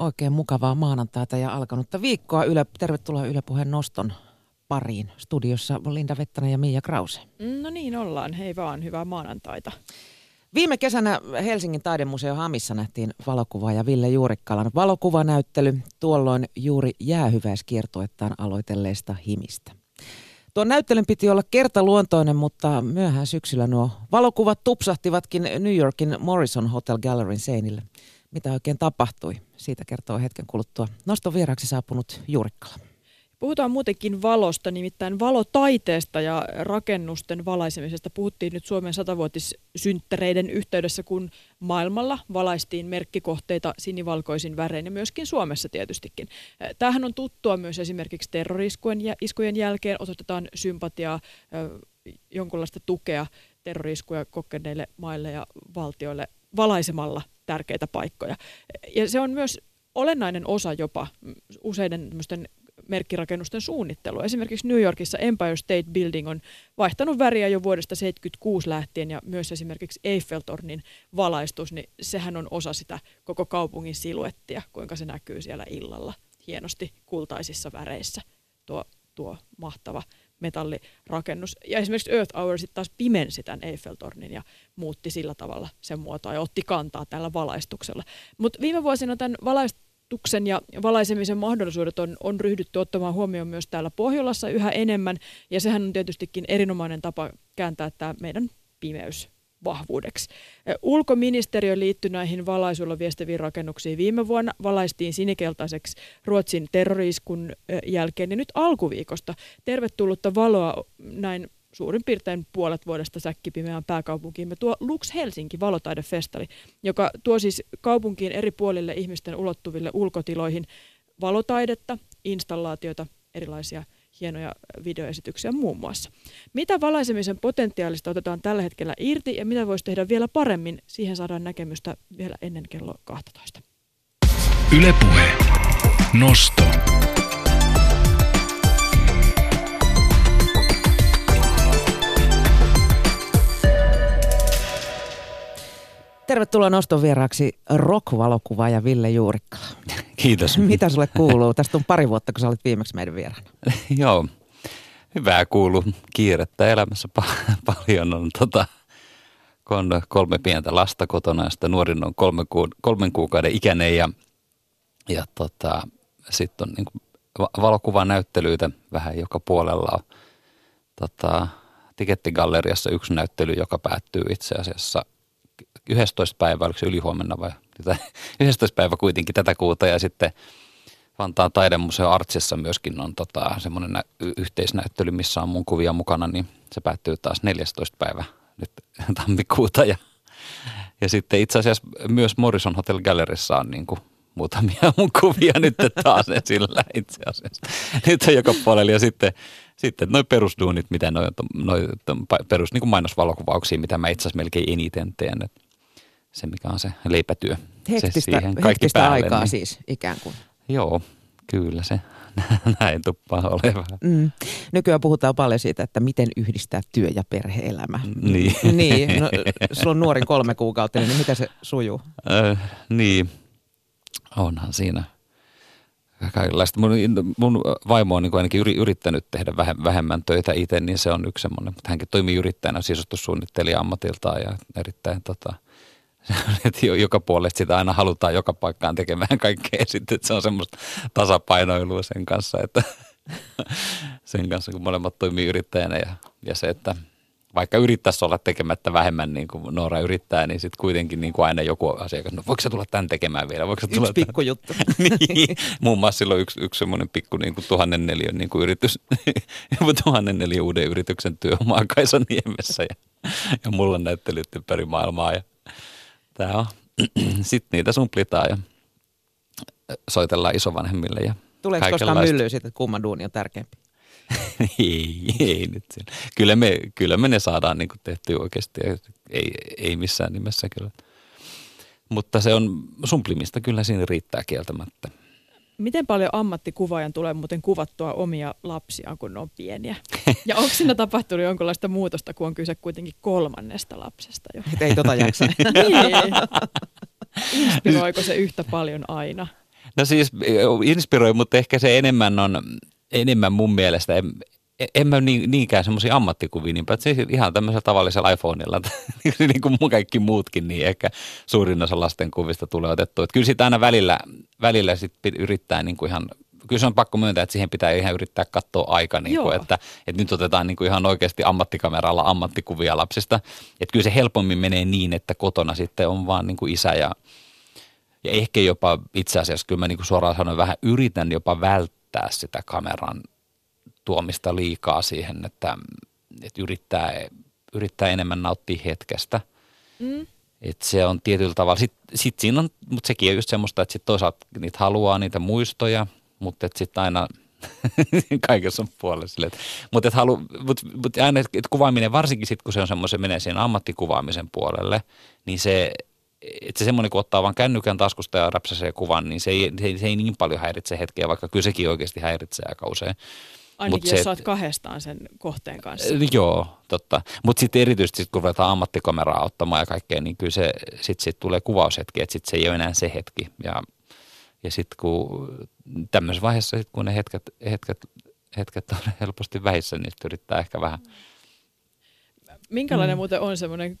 oikein mukavaa maanantaita ja alkanutta viikkoa. Yle, tervetuloa Yle Puheen noston pariin. Studiossa Linda Vettänen ja Mia Krause. No niin ollaan. Hei vaan, hyvää maanantaita. Viime kesänä Helsingin taidemuseo Hamissa nähtiin valokuva ja Ville Juurikkalan valokuvanäyttely, tuolloin juuri jäähyväiskiertoettaan aloitelleesta himistä. Tuon näyttelyn piti olla kertaluontoinen, mutta myöhään syksyllä nuo valokuvat tupsahtivatkin New Yorkin Morrison Hotel Gallerin seinille. Mitä oikein tapahtui? Siitä kertoo hetken kuluttua noston vieraksi saapunut Juurikkala. Puhutaan muutenkin valosta, nimittäin valotaiteesta ja rakennusten valaisemisesta. Puhuttiin nyt Suomen satavuotissynttäreiden yhteydessä, kun maailmalla valaistiin merkkikohteita sinivalkoisin värein ja myöskin Suomessa tietystikin. Tämähän on tuttua myös esimerkiksi terroriskujen jälkeen. Osoitetaan sympatiaa, jonkunlaista tukea terroriskuja kokeneille maille ja valtioille valaisemalla tärkeitä paikkoja. Ja se on myös olennainen osa jopa useiden merkkirakennusten suunnittelu. Esimerkiksi New Yorkissa Empire State Building on vaihtanut väriä jo vuodesta 1976 lähtien ja myös esimerkiksi Eiffeltornin valaistus, niin sehän on osa sitä koko kaupungin siluettia, kuinka se näkyy siellä illalla hienosti kultaisissa väreissä, tuo, tuo mahtava metallirakennus. Ja esimerkiksi Earth Hour sitten taas pimensi tämän Eiffeltornin ja muutti sillä tavalla sen muotoa ja otti kantaa tällä valaistuksella. Mutta viime vuosina tämän valaistuksen ja valaisemisen mahdollisuudet on, on ryhdytty ottamaan huomioon myös täällä Pohjolassa yhä enemmän. Ja sehän on tietystikin erinomainen tapa kääntää tämä meidän pimeys vahvuudeksi. Ulkoministeriö liittyi näihin valaisuilla viestäviin rakennuksiin viime vuonna. Valaistiin sinikeltaiseksi Ruotsin terroriiskun jälkeen ja nyt alkuviikosta tervetullutta valoa näin suurin piirtein puolet vuodesta säkkipimeään pääkaupunkiimme tuo Lux Helsinki valotaidefestari, joka tuo siis kaupunkiin eri puolille ihmisten ulottuville ulkotiloihin valotaidetta, installaatioita, erilaisia hienoja videoesityksiä muun muassa. Mitä valaisemisen potentiaalista otetaan tällä hetkellä irti ja mitä voisi tehdä vielä paremmin, siihen saadaan näkemystä vielä ennen kello 12. Ylepuhe. Nosto. Tervetuloa noston vieraaksi rock-valokuvaaja Ville Juurikkala. Kiitos. Mitä sulle kuuluu? Tästä on pari vuotta, kun sä olit viimeksi meidän vieraana. Joo, hyvää kuuluu. Kiirettä elämässä pa- paljon on tota, kun kolme pientä lasta kotona ja nuorin on kolme ku- kolmen kuukauden ikäinen ja, ja tota, sitten on niin valokuvanäyttelyitä vähän joka puolella on. Tota, Tikettigalleriassa yksi näyttely, joka päättyy itse asiassa – 11. päivä, oliko se ylihuomenna vai 11. päivä kuitenkin tätä kuuta ja sitten Vantaan taidemuseo Artsissa myöskin on tota, semmoinen nä- yhteisnäyttely, missä on mun kuvia mukana, niin se päättyy taas 14. päivä nyt tammikuuta ja, ja sitten itse asiassa myös Morrison Hotel Galleryssa on niin kuin muutamia mun kuvia nyt taas esillä itse asiassa. Nyt on joka puolella ja sitten, sitten noin perusduunit, mitä noin noi, perus niin mainosvalokuvauksia, mitä mä itse asiassa melkein eniten teen. Et se mikä on se leipätyö. Hektistä, se siihen kaikki hektistä päälle, aikaa niin, siis ikään kuin. Joo, kyllä se näin tuppaa olemaan. Mm. Nykyään puhutaan paljon siitä, että miten yhdistää työ- ja perhe-elämä. Niin. niin. No, sulla on nuori kolme kuukautta, niin miten se sujuu? Äh, niin, onhan siinä kaikenlaista. Mun, mun vaimo on niin ainakin yrittänyt tehdä vähemmän töitä itse, niin se on yksi semmoinen. Mutta hänkin toimii yrittäjänä sisustussuunnittelija ammatiltaan ja erittäin tota, että joka puolesta sitä aina halutaan joka paikkaan tekemään kaikkea. Sitten että se on semmoista tasapainoilua sen kanssa, että sen kanssa kun molemmat toimii yrittäjänä ja, ja se, että – vaikka yrittäisi olla tekemättä vähemmän niin kuin Noora yrittää, niin sitten kuitenkin niin kuin aina joku asiakas, no voiko se tulla tämän tekemään vielä? Voiko se tulla yksi pikku juttu. niin, muun muassa silloin yksi, yksi semmoinen pikku niin kuin tuhannen neliön niin kuin yritys, tuhannen neliön uuden yrityksen työ Maakaisan niemessä ja, ja mulla näyttelyt ympäri maailmaa ja tämä on. sitten niitä sumplitaan ja soitellaan isovanhemmille ja Tuleeko koskaan myllyä sitten, että kumman duuni on tärkeämpi? ei, ei nyt. Kyllä me, kyllä me ne saadaan niin kuin tehtyä oikeasti. Ei, ei missään nimessä kyllä. Mutta se on sumplimista, kyllä siinä riittää kieltämättä. Miten paljon ammattikuvaajan tulee muuten kuvattua omia lapsiaan, kun ne on pieniä? Ja onko siinä tapahtunut jonkinlaista muutosta, kun on kyse kuitenkin kolmannesta lapsesta jo? Ei tota jaksa. niin. Inspiroiko se yhtä paljon aina? No siis inspiroi, mutta ehkä se enemmän on, enemmän mun mielestä, en, en mä niin, niinkään semmoisia ammattikuvia, niin se ihan tämmöisellä tavallisella iPhoneilla, niin kuin mun kaikki muutkin, niin ehkä suurin osa lasten kuvista tulee otettu. Että kyllä sitä aina välillä, välillä sit yrittää niin kuin ihan kyllä se on pakko myöntää, että siihen pitää ihan yrittää katsoa aika, niin kuin, että, että nyt otetaan niin kuin ihan oikeasti ammattikameralla ammattikuvia lapsista. Että kyllä se helpommin menee niin, että kotona sitten on vaan niin kuin isä ja, ja ehkä jopa itse asiassa kyllä mä niin kuin suoraan sanoen vähän yritän jopa välttää sitä kameran tuomista liikaa siihen, että, että yrittää, yrittää enemmän nauttia hetkestä. Mm. Et se on tietyllä tavalla, sitten sit siinä on, mutta sekin on just semmoista, että sit toisaalta niitä haluaa niitä muistoja – mutta sitten aina kaikessa on puolella Mutta et halu, mut, mut aina, et kuvaaminen, varsinkin sitten kun se on semmoisen, menee siihen ammattikuvaamisen puolelle, niin se, että se semmoinen, kun ottaa vaan kännykän taskusta ja räpsäsee kuvan, niin se ei, se, se ei niin paljon häiritse hetkeä, vaikka kyllä sekin oikeasti häiritsee aika usein. Ainakin Mut jos se, olet kahdestaan sen kohteen kanssa. Joo, totta. Mutta sitten erityisesti sit, kun ruvetaan ammattikameraa ottamaan ja kaikkea, niin kyllä se sitten sit tulee kuvaushetki, että sitten se ei ole enää se hetki. Ja ja sitten kun tämmöisessä vaiheessa, sit kun ne hetket, hetket, hetket on helposti vähissä, niin yrittää ehkä vähän. Minkälainen mm. muuten on semmoinen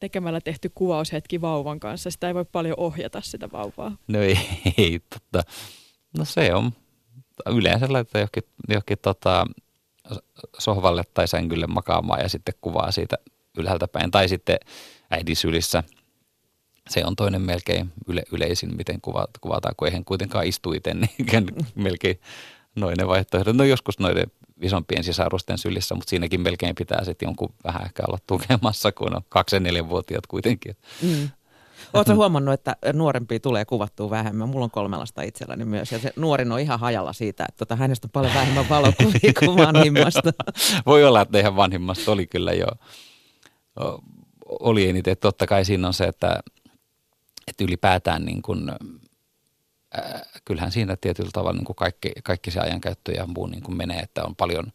tekemällä tehty kuvaushetki vauvan kanssa? Sitä ei voi paljon ohjata sitä vauvaa. No ei, ei totta. No se on. Yleensä laittaa johonkin, johonkin tota, sohvalle tai sängylle makaamaan ja sitten kuvaa siitä ylhäältä päin. Tai sitten äidin sylissä – se on toinen melkein yle, yleisin, miten kuvataan, kun eihän kuitenkaan istu itse, niin melkein noin ne vaihtoehdot. No joskus noiden isompien sisarusten sylissä, mutta siinäkin melkein pitää sitten jonkun vähän ehkä olla tukemassa, kun on kaksi- ja neljänvuotiaat kuitenkin. Mm. Oletko huomannut, että nuorempia tulee kuvattua vähemmän? Mulla on kolme lasta itselläni myös ja se nuorin on ihan hajalla siitä, että tota, hänestä on paljon vähemmän valokuvia kuin vanhimmasta. Voi olla, että ihan vanhimmasta oli kyllä jo. Oli eniten. Totta kai siinä on se, että että ylipäätään niin kuin, äh, kyllähän siinä tietyllä tavalla niin kuin kaikki, kaikki se ajankäyttö ja muu niin kuin menee, että on paljon,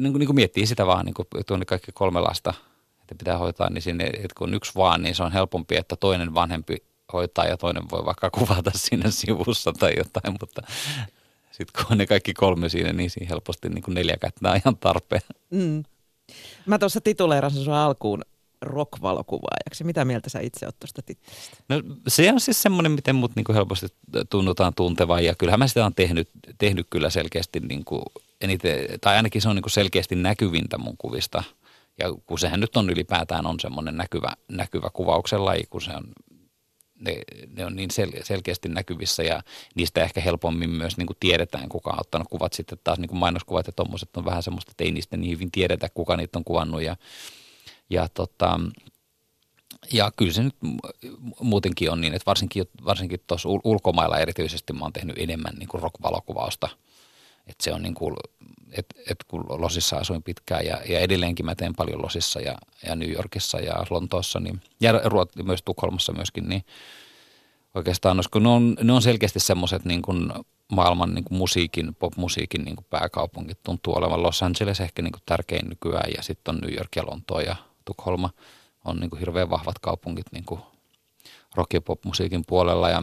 niin kuin, niin kuin miettii sitä vaan, niin kuin tuonne kaikki kolme lasta, että pitää hoitaa, niin sinne, että kun yksi vaan, niin se on helpompi, että toinen vanhempi hoitaa ja toinen voi vaikka kuvata sinne sivussa tai jotain, mutta sitten kun on ne kaikki kolme siinä, niin siinä helposti niin kuin neljä kättä ihan tarpeen. Mm. Mä tuossa tituleerasin sua alkuun rock-valokuvaajaksi. Mitä mieltä sä itse oot tuosta tittelistä? No se on siis semmoinen, miten mut niinku helposti tunnutaan tuntevan ja kyllähän mä sitä on tehnyt, tehnyt kyllä selkeästi niinku eniten, tai ainakin se on niinku selkeästi näkyvintä mun kuvista. Ja kun sehän nyt on ylipäätään on semmoinen näkyvä, näkyvä kuvauksen laji, kun se on ne, ne on niin sel- selkeästi näkyvissä ja niistä ehkä helpommin myös niin kuin tiedetään, kuka on ottanut kuvat. Sitten taas niin kuin mainoskuvat ja tuommoiset on vähän semmoista, että ei niistä niin hyvin tiedetä, kuka niitä on kuvannut ja ja, tota, ja kyllä se nyt muutenkin on niin, että varsinkin, varsinkin tuossa ulkomailla erityisesti mä oon tehnyt enemmän niin kuin rock-valokuvausta. Että se on niin kuin, että et kun Losissa asuin pitkään ja, ja edelleenkin mä teen paljon Losissa ja, ja New Yorkissa ja Lontoossa niin, ja Ruot, myös Tukholmassa myöskin, niin oikeastaan ne on, ne on selkeästi semmoiset niin kuin maailman niin kuin musiikin, popmusiikin niin kuin pääkaupungit tuntuu olevan Los Angeles ehkä niin kuin tärkein nykyään ja sitten on New York ja Lontoa ja Tukholma on niin kuin hirveän vahvat kaupungit niin kuin rock- ja pop-musiikin puolella ja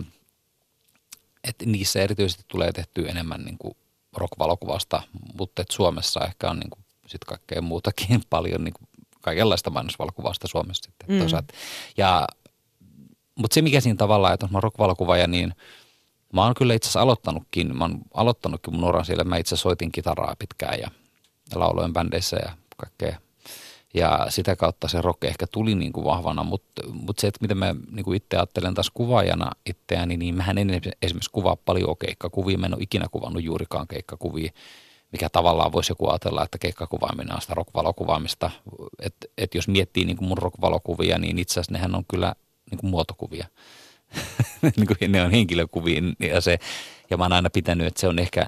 että niissä erityisesti tulee tehtyä enemmän niin kuin rock-valokuvasta, mutta että Suomessa ehkä on niin kuin sit kaikkea muutakin paljon niin kuin kaikenlaista mainosvalokuvasta Suomessa sitten mm. Ja, mutta se mikä siinä tavallaan, että jos mä rock-valokuvaaja, niin mä oon kyllä itse asiassa aloittanutkin, mä oon aloittanutkin mun uran siellä, mä itse soitin kitaraa pitkään ja, ja lauloin bändeissä ja kaikkea ja sitä kautta se rock ehkä tuli niin kuin vahvana, mutta, mutta se, että miten mä niin kuin itse ajattelen taas kuvaajana itseäni, niin mähän en esimerkiksi kuvaa paljon keikkakuvia, mä en ole ikinä kuvannut juurikaan keikkakuvia, mikä tavallaan voisi joku ajatella, että keikkakuvaaminen on sitä rockvalokuvaamista. Että et jos miettii niin kuin mun rockvalokuvia, niin itse asiassa nehän on kyllä niin kuin muotokuvia. niin ne on henkilökuvia ja, se, ja mä oon aina pitänyt, että se on ehkä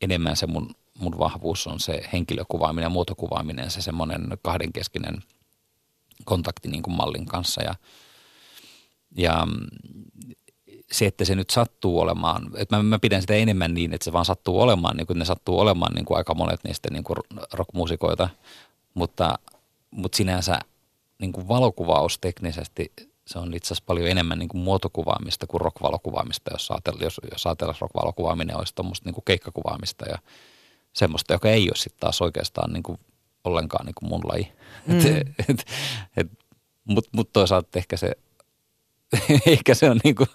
enemmän se mun mun vahvuus on se henkilökuvaaminen ja muotokuvaaminen, se semmoinen kahdenkeskinen kontakti niin kuin mallin kanssa. Ja, ja se, että se nyt sattuu olemaan, että mä, mä pidän sitä enemmän niin, että se vaan sattuu olemaan, niin kuin ne sattuu olemaan niin kuin aika monet niistä niin kuin rockmuusikoita, mutta, mutta sinänsä niin kuin valokuvaus teknisesti se on itse asiassa paljon enemmän niin kuin muotokuvaamista kuin rockvalokuvaamista, jos, ajatella, jos, jos ajatellaan, rockvalokuvaaminen olisi tuommoista niin kuin keikkakuvaamista ja semmoista, joka ei ole sitten taas oikeastaan niin kuin ollenkaan niin kuin mun laji. Mm. Et, et, et, Mutta mut toisaalta ehkä se, ehkä se on niin kuin,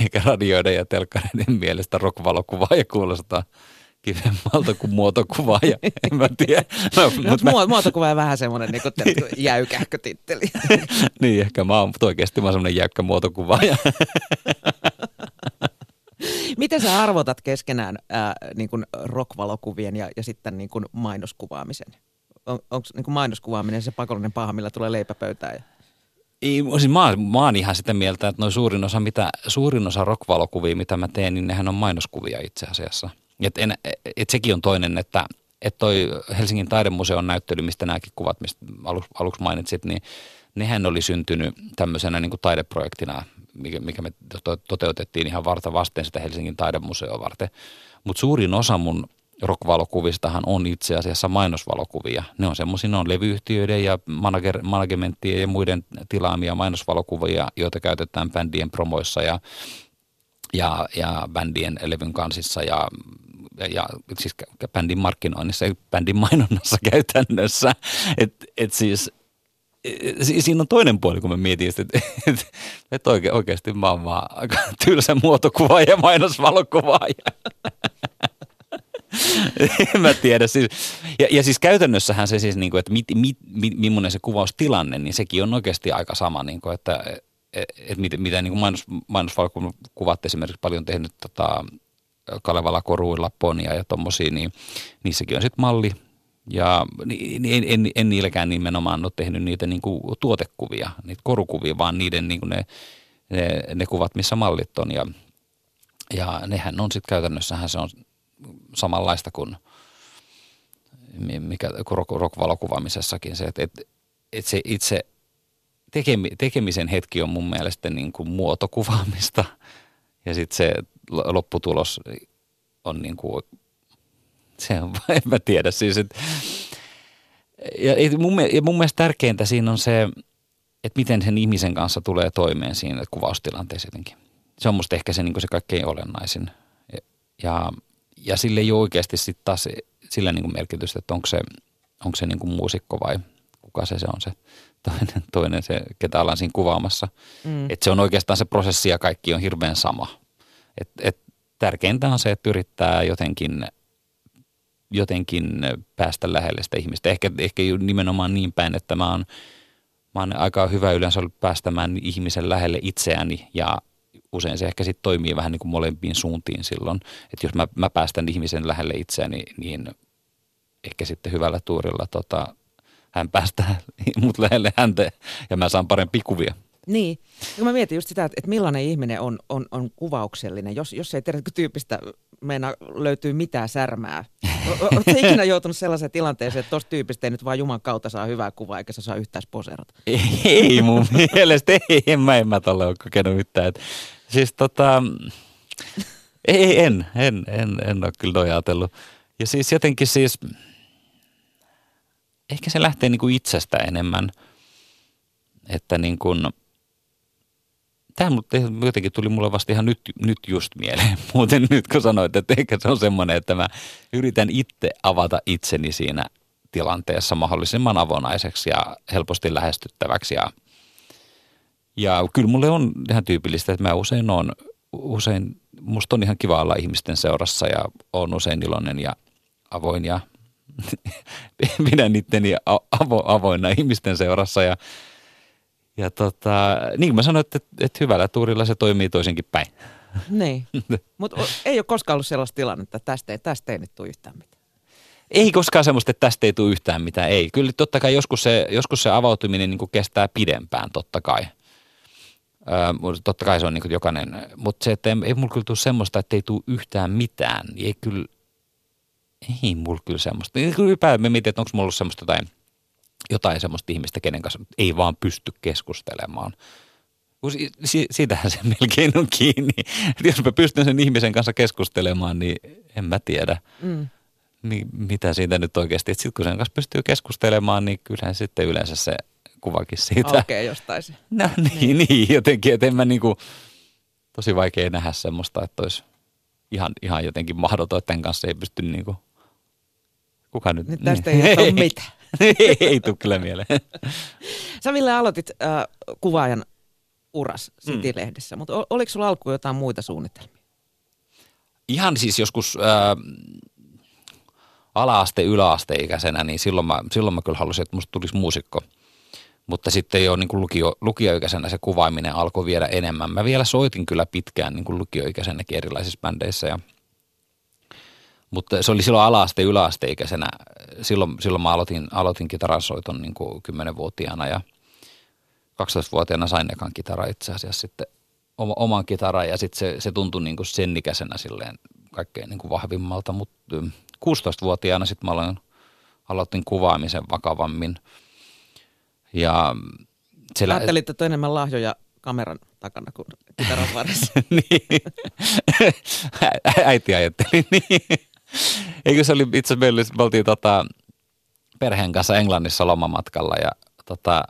ehkä radioiden ja telkkareiden mielestä rockvalokuvaa ja kuulostaa – kivemmalta kuin muotokuvaaja, en mä tiedä. No, no, mut mä... Muotokuvaaja vähän semmoinen niin kuin, niin. jäykähkö titteli. niin, ehkä mä oon oikeasti mä semmoinen jäykkä muotokuvaaja. Miten sä arvotat keskenään ää, niin kuin rockvalokuvien ja, ja sitten niin kuin mainoskuvaamisen? On, Onko niin mainoskuvaaminen se pakollinen paha, millä tulee leipäpöytään? Ja... Ei, siis mä, mä oon ihan sitä mieltä, että noin suurin osa, mitä, suurin osa rockvalokuvia, mitä mä teen, niin nehän on mainoskuvia itse asiassa – et en, et sekin on toinen, että et toi Helsingin taidemuseon näyttely, mistä nämäkin kuvat, mistä aluksi, aluksi mainitsit, niin nehän oli syntynyt tämmöisenä niin kuin taideprojektina, mikä, mikä me to, toteutettiin ihan varta vasten sitä Helsingin taidemuseoa varten. Mutta suurin osa mun rockvalokuvistahan on itse asiassa mainosvalokuvia. Ne on semmoisia, ne on levyyhtiöiden ja manager, managementtien ja muiden tilaamia mainosvalokuvia, joita käytetään bändien promoissa ja, ja, ja bändien levyn kansissa ja ja, ja siis bändin markkinoinnissa bändin mainonnassa käytännössä. Et, et siis siinä on toinen puoli, kun mä mietin, että, että, että oike, oikeasti mä oon vaan aika tylsä muotokuva ja mainosvalokuvaaja. en mä tiedä. Siis, ja, ja siis käytännössähän se siis, niin kuin, että mit, mit, mit, millainen se kuvaustilanne, niin sekin on oikeasti aika sama, niin kuin, että että mitä, mitä niin mainos, mainosvalokuvat esimerkiksi paljon tehnyt tota, Kalevala koruilla ponia ja tommosia, niin niissäkin on sitten malli. Ja en, en, en niilläkään nimenomaan ole tehnyt niitä niin kuin tuotekuvia, niitä korukuvia, vaan niiden niin kuin ne, ne, ne, kuvat, missä mallit on. Ja, ja nehän on sitten käytännössähän se on samanlaista kuin mikä rock-valokuvaamisessakin se, että, että, että se itse tekemi, tekemisen hetki on mun mielestä niin kuin muotokuvaamista ja sitten se lopputulos on niin kuin, se on, en mä tiedä siis, että ja mun, ja mun mielestä tärkeintä siinä on se, että miten sen ihmisen kanssa tulee toimeen siinä kuvaustilanteessa jotenkin. Se on musta ehkä se, niin se kaikkein olennaisin. Ja, ja sille ei ole oikeasti sitten taas sillä niin kuin merkitystä, että onko se, onko se niin kuin muusikko vai kuka se, se on se toinen, toinen se, ketä ollaan siinä kuvaamassa. Mm. Että se on oikeastaan se prosessi ja kaikki on hirveän sama. Et, et tärkeintä on se, että yrittää jotenkin, jotenkin päästä lähelle sitä ihmistä. Ehkä, ehkä nimenomaan niin päin, että mä oon, mä oon aika hyvä yleensä ollut päästämään ihmisen lähelle itseäni ja usein se ehkä sitten toimii vähän niin kuin molempiin suuntiin silloin. Että jos mä, mä päästän ihmisen lähelle itseäni, niin ehkä sitten hyvällä tuurilla tota, hän päästää mut lähelle häntä ja mä saan parempi kuvia. Niin, ja mä mietin just sitä, että millainen ihminen on, on, on kuvauksellinen, jos, jos ei tiedä tyypistä meina löytyy mitään särmää. Oletko ikinä joutunut sellaiseen tilanteeseen, että tuosta tyypistä ei nyt vaan Juman kautta saa hyvää kuvaa, eikä se saa yhtään poserata? Ei, mun mielestä, ei, en mä, en mä tolle ole kokenut yhtään. Et, siis tota, ei, en, en, en, en ole kyllä ajatellut. Ja siis jotenkin siis, ehkä se lähtee niin kuin itsestä enemmän, että niin kuin – Tämä jotenkin tuli mulle vasta ihan nyt, nyt just mieleen. Muuten nyt kun sanoit, että ehkä se on semmoinen, että mä yritän itse avata itseni siinä tilanteessa mahdollisimman avonaiseksi ja helposti lähestyttäväksi. Ja, ja kyllä mulle on ihan tyypillistä, että mä usein on, usein, musta on ihan kiva olla ihmisten seurassa ja on usein iloinen ja avoin ja pidän itteni avo, avoinna ihmisten seurassa ja ja tota, niin kuin mä sanoin, että, että hyvällä tuurilla se toimii toisenkin päin. Niin, mutta ei ole koskaan ollut sellaista tilannetta, että tästä ei, tästä ei nyt tule yhtään mitään. Ei koskaan semmoista, että tästä ei tule yhtään mitään, ei. Kyllä totta kai joskus se, joskus se avautuminen niin kestää pidempään, totta kai. Öö, totta kai se on niin jokainen, mutta se, että ei, ei mulla kyllä tule semmoista, että ei tule yhtään mitään, niin ei kyllä, ei mulla kyllä semmoista. Kyllä ylipäätään me mietin, että onko mulla ollut semmoista jotain – jotain semmoista ihmistä, kenen kanssa ei vaan pysty keskustelemaan. Siitähän se melkein on kiinni. Et jos mä pystyn sen ihmisen kanssa keskustelemaan, niin en mä tiedä, mm. mi- mitä siitä nyt oikeasti. Sitten kun sen kanssa pystyy keskustelemaan, niin kyllähän sitten yleensä se kuvakin siitä. Aukeaa jostain se. No niin, niin, jotenkin, että en mä niinku, tosi vaikea nähdä semmoista, että olisi ihan, ihan jotenkin mahdoton, että tämän kanssa ei pysty niinku, kuka nyt? Nyt tästä ei ole mitään. Ei, ei tule kyllä mieleen. Sä Ville aloitit äh, kuvaajan uras City-lehdessä, mutta ol- oliko sulla alkuun jotain muita suunnitelmia? Ihan siis joskus ää, ala-aste, yläasteikäisenä, niin silloin mä, silloin mä kyllä halusin, että musta tulisi muusikko. Mutta sitten jo niin kuin lukio, lukioikäisenä se kuvaaminen alkoi viedä enemmän. Mä vielä soitin kyllä pitkään niin kuin lukioikäisenäkin erilaisissa bändeissä. Ja, mutta se oli silloin ala-aste, yläasteikäisenä. Silloin, silloin mä aloitin, aloitin kitaransoiton niin kuin 10-vuotiaana ja 12-vuotiaana sain ekan kitara itse asiassa sitten oma, oman kitaran ja sitten se, se tuntui niin kuin sen ikäisenä silleen kaikkein niin kuin vahvimmalta, mutta 16-vuotiaana sitten mä aloin, aloitin kuvaamisen vakavammin. Ja se Ajattelit, että enemmän lahjoja kameran takana kuin kitaran varressa. niin. Äiti ajatteli niin. Eikö se oli itse asiassa me oltiin tota, perheen kanssa Englannissa lomamatkalla ja tota,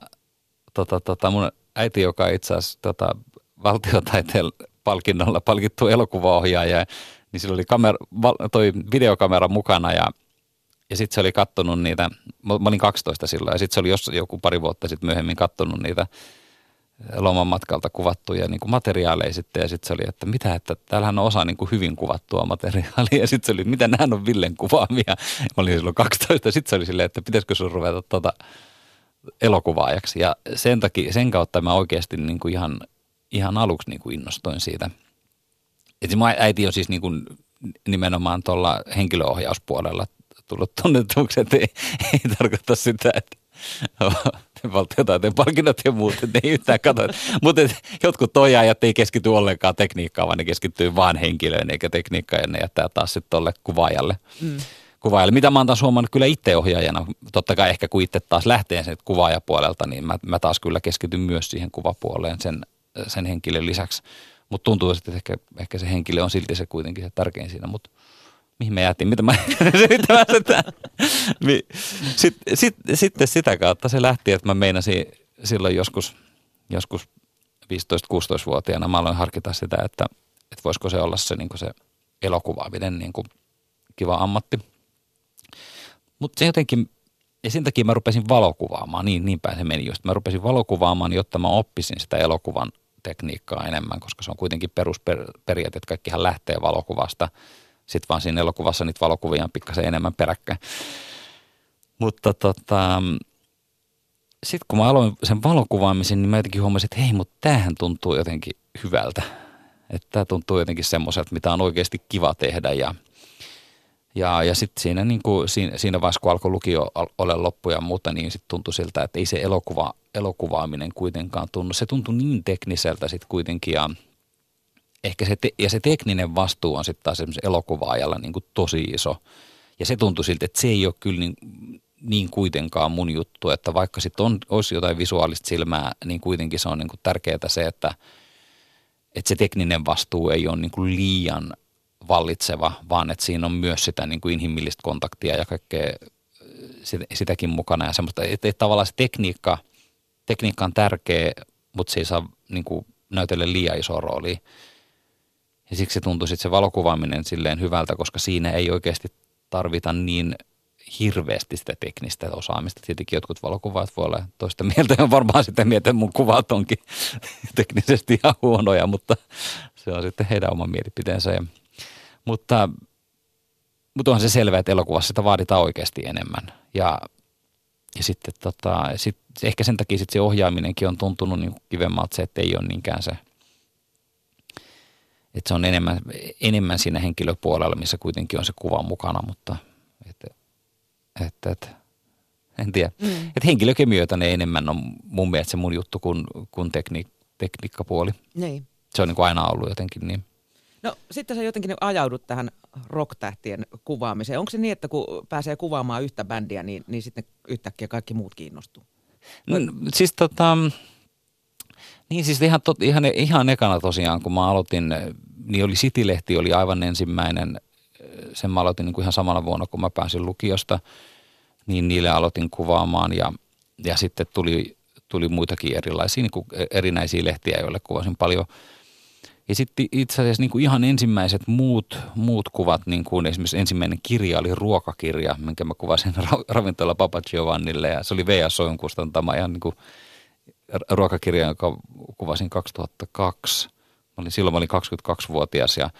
tota, tota, mun äiti, joka itse asiassa tota, valtiotaiteen palkinnolla palkittu elokuvaohjaaja, niin sillä oli kamera, toi videokamera mukana ja, ja sitten se oli kattonut niitä, mä olin 12 silloin ja sitten se oli jos, joku pari vuotta sitten myöhemmin kattonut niitä loman matkalta kuvattuja niin kuin materiaaleja sitten ja sitten se oli, että mitä, että täällähän on osa niin kuin hyvin kuvattua materiaalia ja sitten se oli, mitä nämä on Villen kuvaamia. Mä olin silloin 12 sitten se oli silleen, että pitäisikö sun ruveta tuota elokuvaajaksi ja sen, takia, sen kautta mä oikeasti niin kuin ihan ihan aluksi niin kuin innostuin siitä. Et mun äiti on siis niin kuin nimenomaan tuolla henkilöohjauspuolella tullut tunnetuksi, että ei, ei tarkoita sitä, että valtiotaiteen palkinnot ja muut, että ei yhtään katso. Mutta jotkut toijaajat ei keskity ollenkaan tekniikkaan, vaan ne keskittyy vaan henkilöön eikä tekniikkaan ja ne jättää taas sitten tuolle kuvaajalle. Mm. kuvaajalle. Mitä mä oon taas huomannut kyllä itse ohjaajana, totta kai ehkä kun itse taas lähtee sen kuvaajapuolelta, niin mä, mä taas kyllä keskityn myös siihen kuvapuoleen sen sen henkilön lisäksi. Mutta tuntuu, että ehkä, ehkä se henkilö on silti se kuitenkin se tärkein siinä, mutta mihin me jäätiin, mitä mä Sitten sit, sitten sitä kautta se lähti, että mä meinasin silloin joskus, joskus 15-16-vuotiaana mä aloin harkita sitä, että, että voisiko se olla se, niin se elokuvaaminen niin kuin kiva ammatti. Mutta se jotenkin ja sen takia mä rupesin valokuvaamaan, niin, niin päin se meni just. Mä rupesin valokuvaamaan, jotta mä oppisin sitä elokuvan tekniikkaa enemmän, koska se on kuitenkin perusperiaate, että kaikkihan lähtee valokuvasta. Sitten vaan siinä elokuvassa niitä valokuvia on pikkasen enemmän peräkkäin. Mutta tota, sitten kun mä aloin sen valokuvaamisen, niin mä jotenkin huomasin, että hei, mutta tämähän tuntuu jotenkin hyvältä. Että tämä tuntuu jotenkin semmoiselta, mitä on oikeasti kiva tehdä ja – ja, ja sitten siinä, niin kuin, siinä, siinä vaiheessa, kun alkoi lukio ole loppu ja muuta, niin sitten tuntui siltä, että ei se elokuva, elokuvaaminen kuitenkaan tunnu. Se tuntui niin tekniseltä sitten kuitenkin ja ehkä se, te, ja se tekninen vastuu on sitten taas esimerkiksi elokuvaajalla niin kuin tosi iso. Ja se tuntui siltä, että se ei ole kyllä niin, niin kuitenkaan mun juttu, että vaikka sitten olisi jotain visuaalista silmää, niin kuitenkin se on niin kuin tärkeää se, että, että se tekninen vastuu ei ole niin kuin liian vallitseva, vaan että siinä on myös sitä niin kuin inhimillistä kontaktia ja kaikkea sitäkin mukana ja semmoista, että, että tavallaan se tekniikka, tekniikka on tärkeä, mutta se ei saa niin kuin näytellä liian iso rooli. Ja siksi tuntui sitten se valokuvaaminen silleen hyvältä, koska siinä ei oikeasti tarvita niin hirveästi sitä teknistä osaamista. Tietenkin jotkut valokuvaat voi olla toista mieltä ja varmaan sitten mieltä, mun kuvat onkin teknisesti ihan huonoja, mutta se on sitten heidän oma mielipiteensä. Ja mutta, mutta onhan se selvää, että elokuvassa sitä vaaditaan oikeasti enemmän. Ja, ja sitten tota, sit, ehkä sen takia sit se ohjaaminenkin on tuntunut niin kivemmalta se, että ei ole niinkään se, että se on enemmän, enemmän siinä henkilöpuolella, missä kuitenkin on se kuva mukana, mutta että, että, että en tiedä. Mm. Että henkilökemioita ne enemmän on mun mielestä se mun juttu kuin, kuin tekni, tekniikkapuoli. Niin. Se on niin kuin aina ollut jotenkin niin. No sitten sä jotenkin ajaudut tähän rocktähtien kuvaamiseen. Onko se niin, että kun pääsee kuvaamaan yhtä bändiä, niin, niin sitten yhtäkkiä kaikki muut kiinnostuu? No, siis tota, niin siis ihan, tot, ihan, ihan ekana tosiaan, kun mä aloitin, niin oli City-lehti oli aivan ensimmäinen, sen mä aloitin niin kuin ihan samana vuonna, kun mä pääsin lukiosta, niin niille aloitin kuvaamaan ja, ja sitten tuli tuli muitakin erilaisia niin kuin erinäisiä lehtiä, joille kuvasin paljon. Ja sitten itse asiassa niin kuin ihan ensimmäiset muut, muut kuvat, niin kuin esimerkiksi ensimmäinen kirja oli ruokakirja, minkä mä kuvasin ra- ravintola Papa Giovannille ja se oli V.A. Sojon kustantama ihan niin kuin ruokakirja, jonka kuvasin 2002. Mä olin, silloin mä olin 22-vuotias ja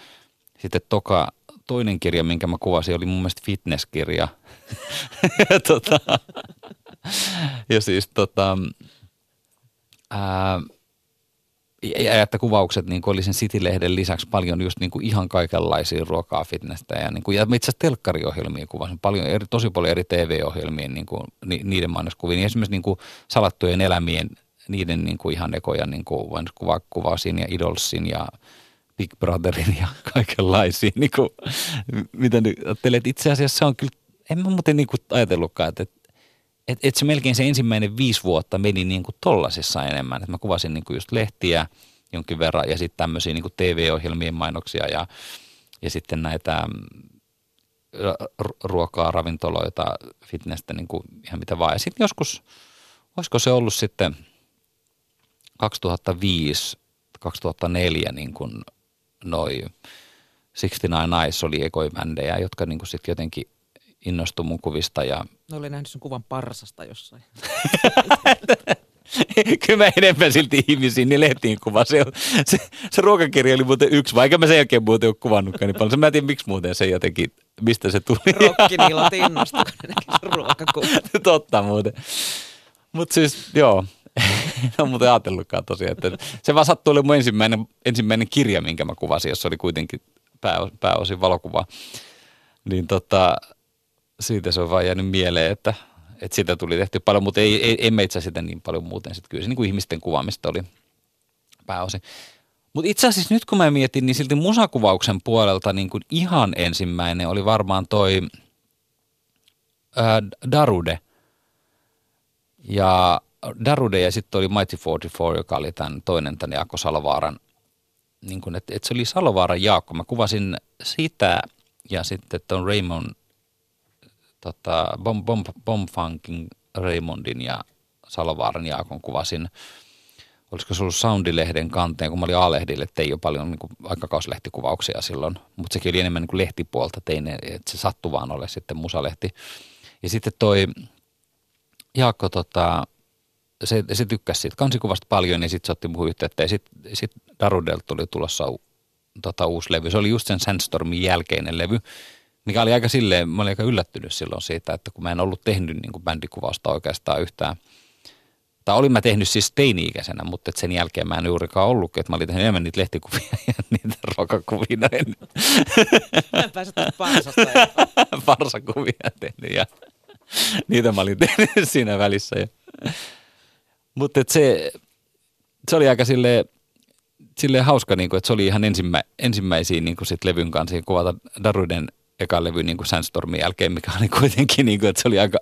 sitten toka, toinen kirja, minkä mä kuvasin, oli mun mielestä fitnesskirja. ja, tota, ja siis tota, ää, ja että kuvaukset niin oli sen City-lehden lisäksi paljon just niin kuin ihan kaikenlaisia ruokaa, fitnessä ja, niin kuin, ja itse asiassa telkkariohjelmia kuvasin paljon, eri, tosi paljon eri TV-ohjelmia, niin kuin, ni, niiden mainoskuvia. Niin esimerkiksi niin kuin salattujen elämien, niiden niin kuin ihan ekoja niin kuin kuva, kuvasin ja Idolsin ja Big Brotherin ja kaikenlaisia. Niin kuin, mitä nyt itse asiassa se on kyllä, en mä muuten niin kuin ajatellutkaan, että, et, et se melkein se ensimmäinen viisi vuotta meni niin kuin tollasissa enemmän. Et mä kuvasin niin kuin just lehtiä jonkin verran ja sitten tämmöisiä niin kuin TV-ohjelmien mainoksia ja, ja sitten näitä mm, ruokaa, ravintoloita, fitnessä, niin kuin ihan mitä vaan. Ja sitten joskus, olisiko se ollut sitten 2005, 2004 niin kuin noi 69 Nice oli ekoibändejä, jotka niin kuin sitten jotenkin innostui mun kuvista. Ja... No oli nähnyt sen kuvan parsasta jossain. Kyllä mä enemmän silti ihmisiin niin lehtiin kuva. Se, se, se, ruokakirja oli muuten yksi, vaikka mä sen jälkeen muuten ole kuvannutkaan niin paljon. Mä en tiedä, miksi muuten se jotenkin, mistä se tuli. Rokkiniilot innostui, kun ruokakuva. Totta muuten. Mutta siis, joo, en ole muuten ajatellutkaan tosiaan. Että se vaan sattui oli mun ensimmäinen, ensimmäinen kirja, minkä mä kuvasin, jossa oli kuitenkin pää, pääosin valokuvaa. Niin tota, siitä se on vaan jäänyt mieleen, että, että sitä tuli tehty paljon, mutta ei, ei, emme itse sitä niin paljon muuten. Sitten kyllä se niin kuin ihmisten kuvaamista oli pääosin. Mutta itse asiassa nyt kun mä mietin, niin silti musakuvauksen puolelta niin kuin ihan ensimmäinen oli varmaan toi ää, Darude. Ja Darude ja sitten oli Mighty 44, joka oli tämän toinen tämän Jaakko Salovaaran, niin kuin, että, että se oli Salovaaran Jaakko. Mä kuvasin sitä ja sitten tuon Raymond tota, Bomb, Bomb, Bombfunkin Raymondin ja Salovaaran Jaakon kuvasin, olisiko se ollut Soundilehden kanteen, kun mä olin A-lehdille, tein jo paljon niin kuin, silloin, mutta sekin oli enemmän niin kuin lehtipuolta, tein, että se sattui vaan ole sitten musalehti. Ja sitten toi Jaakko, tota, se, se tykkäsi siitä kansikuvasta paljon, niin sitten se otti muuhun yhteyttä, ja sitten sit Darudelta tuli tulossa tota, uusi levy. Se oli just sen Sandstormin jälkeinen levy, mikä oli aika silleen, mä olin aika yllättynyt silloin siitä, että kun mä en ollut tehnyt niin kuin bändikuvausta oikeastaan yhtään. Tai olin mä tehnyt siis teini-ikäisenä, mutta sen jälkeen mä en juurikaan ollutkin, että mä olin tehnyt enemmän niitä lehtikuvia ja niitä ruokakuvia. Mä en pääse parsasta. Parsakuvia tehnyt ja niitä mä olin tehnyt siinä välissä. Ja. Mutta se, se oli aika silleen, silleen hauska, niin kuin, että se oli ihan ensimmä, ensimmäisiä niin kuin sit levyn kanssa kuvata Daruden eka levy niin kuin Sandstormin jälkeen, mikä oli kuitenkin, niin kuin, että se oli aika,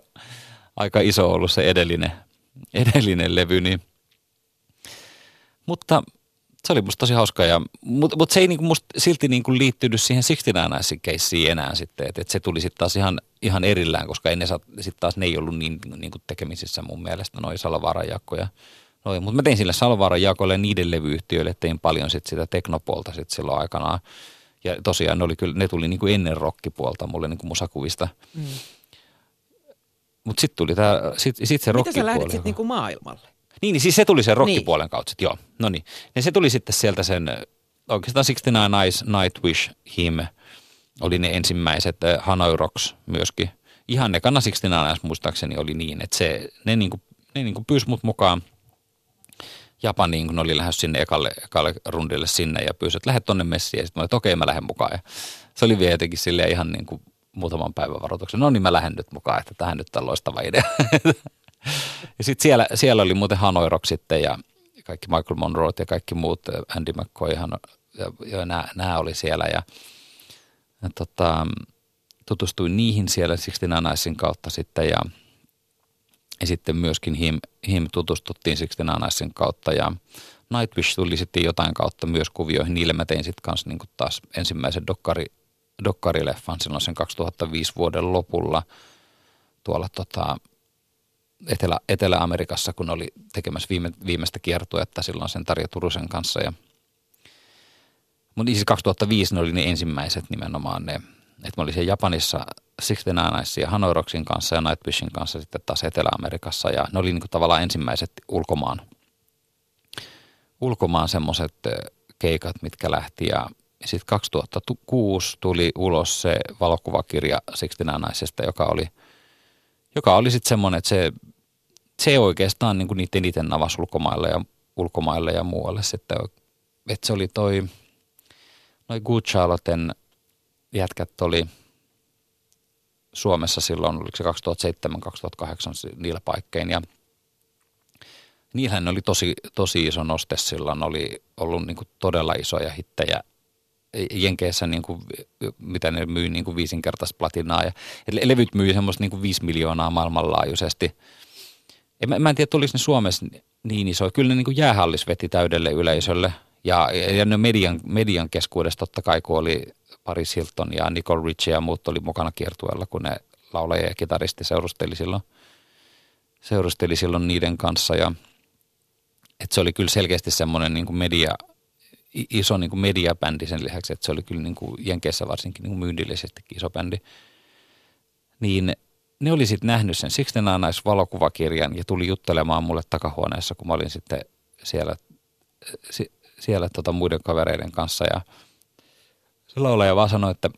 aika iso ollut se edellinen, edellinen levy. Niin. Mutta se oli musta tosi hauska, ja, mutta, mutta se ei niin musta silti niin kuin liittynyt siihen 69 keissiin enää sitten, että, että se tuli sitten taas ihan, ihan erillään, koska ennen sitten taas ne ei ollut niin, niin kuin tekemisissä mun mielestä, noi Salovaaran jakkoja. Noi, mutta mä tein sille Salovaaran jakoille niiden levyyhtiöille, tein paljon sit sitä teknopuolta sitten silloin aikanaan. Ja tosiaan ne, oli kyllä, ne tuli niin kuin ennen rockipuolta mulle niin kuin musakuvista. Mm. Mutta sitten tuli tämä, sit, sit se Mitä sä lähdit sitten niinku maailmalle? Niin, niin siis se tuli sen rockipuolen niin. kautta joo. No niin. Ja se tuli sitten sieltä sen, oikeastaan 69 Nice, Nightwish, Him, oli ne ensimmäiset, Hanoi Rocks myöskin. Ihan ne 69 Nice muistaakseni oli niin, että se, ne niinku, ne niinku pyysi mut mukaan Japaniin, kun oli lähes sinne ekalle, ekalle rundille sinne ja pyysi, että lähde tonne messiin. Ja sitten mä olin, että okei, mä lähden mukaan. Ja se oli vielä jotenkin silleen ihan niin kuin muutaman päivän varoituksen. No niin, mä lähden nyt mukaan, että tähän nyt on loistava idea. ja sitten siellä, siellä oli muuten Hanoi Rock sitten ja kaikki Michael Monroe ja kaikki muut, Andy McCoy ja, ja nämä, nämä oli siellä. Ja, ja tota, tutustuin niihin siellä siksi Nicein kautta sitten ja – ja sitten myöskin Him, Him tutustuttiin siksi Nanaisen kautta ja Nightwish tuli sitten jotain kautta myös kuvioihin. Niille mä tein sitten kanssa niin taas ensimmäisen dokkari, dokkarileffan silloin sen 2005 vuoden lopulla tuolla tota, Etelä, Etelä-Amerikassa, kun oli tekemässä viime, viimeistä kiertuetta silloin sen Tarja Turusen kanssa. Ja, mutta siis 2005 ne oli ne ensimmäiset nimenomaan ne, että mä olin siellä Japanissa Sixty Ninesin ja Hanoi Rocksin kanssa ja Nightwishin kanssa sitten taas Etelä-Amerikassa ja ne oli niin kuin tavallaan ensimmäiset ulkomaan, ulkomaan semmoiset keikat, mitkä lähti ja sitten 2006 tuli ulos se valokuvakirja Nineista, joka oli, joka oli sitten semmoinen, että se, se oikeastaan niin kuin niitä eniten navasi ulkomaille ja, ulkomaille ja muualle sitten, että se oli toi, noi Good Charlotten jätkät oli Suomessa silloin, oliko se 2007-2008 niillä paikkein ja niillähän oli tosi, tosi iso noste silloin, oli ollut niin kuin todella isoja hittejä Jenkeissä, niin kuin, mitä ne myy niin kuin viisinkertaista platinaa. Ja, levyt myy semmoista niin kuin viisi miljoonaa maailmanlaajuisesti. En, mä en tiedä, tulisiko ne Suomessa niin iso. Kyllä ne niin kuin jäähallis veti täydelle yleisölle. Ja, ja ne median, median keskuudessa totta kai, kun oli Paris Hilton ja Nicole Richie ja muut oli mukana kiertueella, kun ne laulaja ja kitaristi seurusteli silloin, seurusteli silloin niiden kanssa. Ja, että se oli kyllä selkeästi semmoinen niin media, iso niin kuin mediabändi sen lisäksi, että se oli kyllä niin kuin Jenkeissä varsinkin niin kuin myynnillisestikin iso bändi. Niin ne oli sitten nähnyt sen Sixten valokuvakirjan ja tuli juttelemaan mulle takahuoneessa, kun mä olin sitten siellä, siellä tota muiden kavereiden kanssa ja se laulaja vaan sanoi, että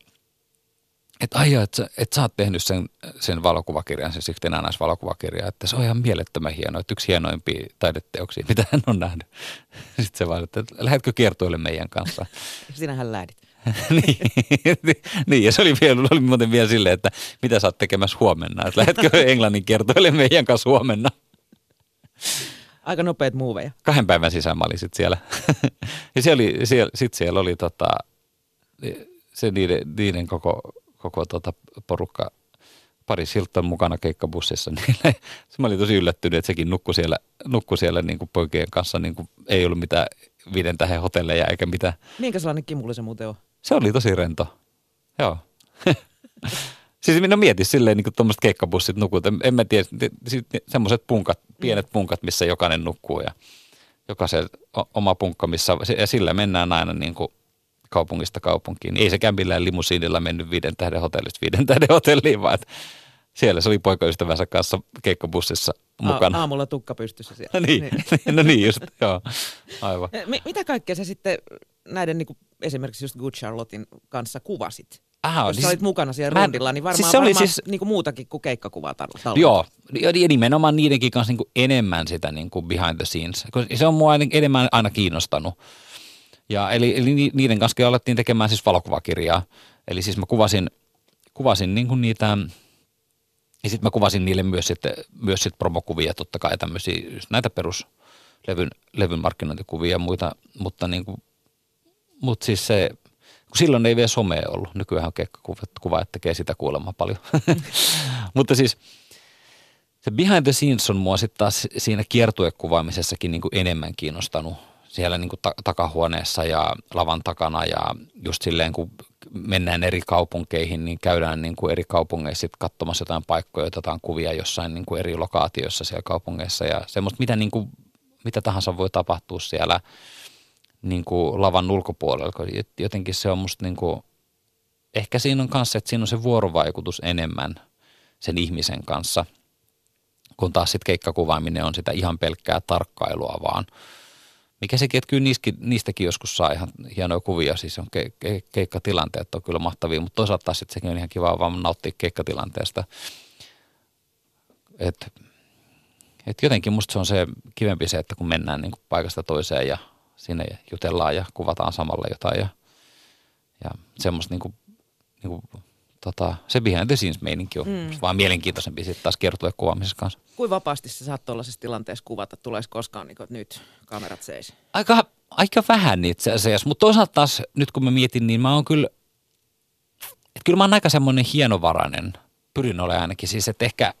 että aijaa, että, että sä oot tehnyt sen, sen valokuvakirjan, sen Sixten Nice valokuvakirjan, että se on ihan mielettömän hieno, että yksi hienoimpia taideteoksia, mitä hän on nähnyt. Sitten se vaan, että lähdetkö kiertoille meidän kanssa? Sinähän lähdit. niin, niin, ja se oli, vielä, oli muuten vielä silleen, että mitä sä oot tekemässä huomenna, että lähdetkö Englannin kiertoille meidän kanssa huomenna? Aika nopeat muuveja. Kahden päivän sisään mä olin sitten siellä. ja siellä, siellä, sit siellä oli tota, se niiden, niiden koko, koko tota porukka pari Hilton mukana keikkabussissa, niin se mä olin tosi yllättynyt, että sekin nukkui siellä, nukkui siellä niin kuin poikien kanssa, niin kuin ei ollut mitään viiden tähän hotelleja eikä mitään. Minkä sellainen kimulle se muuten on? Se oli tosi rento, joo. siis minä mietin silleen niin tuommoiset keikkabussit nukut, en, en mä tiedä, semmoiset punkat, pienet punkat, missä jokainen nukkuu ja jokaisen oma punkka, missä, ja sillä mennään aina niin kuin kaupungista kaupunkiin. Ei sekään millään limusiinilla mennyt viiden tähden hotellista viiden tähden hotelliin, vaan siellä se oli poikaystävänsä kanssa keikkabussissa mukana. A- aamulla tukka pystyssä siellä. niin, niin. no niin just, joo, aivan. M- mitä kaikkea sä sitten näiden niin kuin esimerkiksi just Good Charlottein kanssa kuvasit? Aha, Jos siis, sä olit mukana siellä mä, rundilla, niin varmaan, siis se oli varmaan siis, niin kuin muutakin kuin keikkakuva tar- Joo, ja nimenomaan niidenkin kanssa niin kuin enemmän sitä niin kuin behind the scenes. Se on mua enemmän aina kiinnostanut. Ja eli, eli niiden kanssa alettiin tekemään siis valokuvakirjaa. Eli siis mä kuvasin, kuvasin niin kuin niitä, ja sitten mä kuvasin niille myös sitten, myös sitten promokuvia, totta kai tämmöisiä, näitä peruslevyn levyn markkinointikuvia ja muita, mutta niin kuin, mutta siis se, kun silloin ei vielä somea ollut, nykyään on keikkakuva, että tekee sitä kuulemma paljon. mutta siis se behind the scenes on mua sitten taas siinä kiertuekuvaamisessakin niin kuin enemmän kiinnostanut siellä niin kuin ta- takahuoneessa ja lavan takana ja just silleen kun mennään eri kaupunkeihin, niin käydään niin kuin eri kaupungeissa katsomassa jotain paikkoja, otetaan kuvia jossain niin kuin eri lokaatioissa siellä kaupungeissa ja semmoista, mitä, niin kuin, mitä tahansa voi tapahtua siellä niin kuin lavan ulkopuolella, jotenkin se on musta niin kuin, ehkä siinä on kanssa, että siinä on se vuorovaikutus enemmän sen ihmisen kanssa, kun taas sitten keikkakuvaaminen on sitä ihan pelkkää tarkkailua vaan – mikä sekin, että kyllä niistäkin, niistäkin joskus saa ihan hienoja kuvia, siis on ke, ke, keikkatilanteet on kyllä mahtavia, mutta toisaalta taas sekin on ihan kiva vaan nauttia keikkatilanteesta. Et, et jotenkin musta se on se kivempi se, että kun mennään niin kuin paikasta toiseen ja sinne jutellaan ja kuvataan samalla jotain ja, ja semmoista niin kuin, niin kuin tota, se behind the scenes meininki on mm. vaan mielenkiintoisempi sitten taas kertoa kuvaamisessa kanssa. Kuinka vapaasti sä saat tuollaisessa tilanteessa kuvata? Tuleeko koskaan niin kuin, että nyt kamerat seis? Aika, aika vähän itse asiassa, mutta toisaalta taas nyt kun mä mietin, niin mä oon kyllä, että kyllä mä oon aika semmoinen hienovarainen. Pyrin olemaan ainakin siis, että ehkä,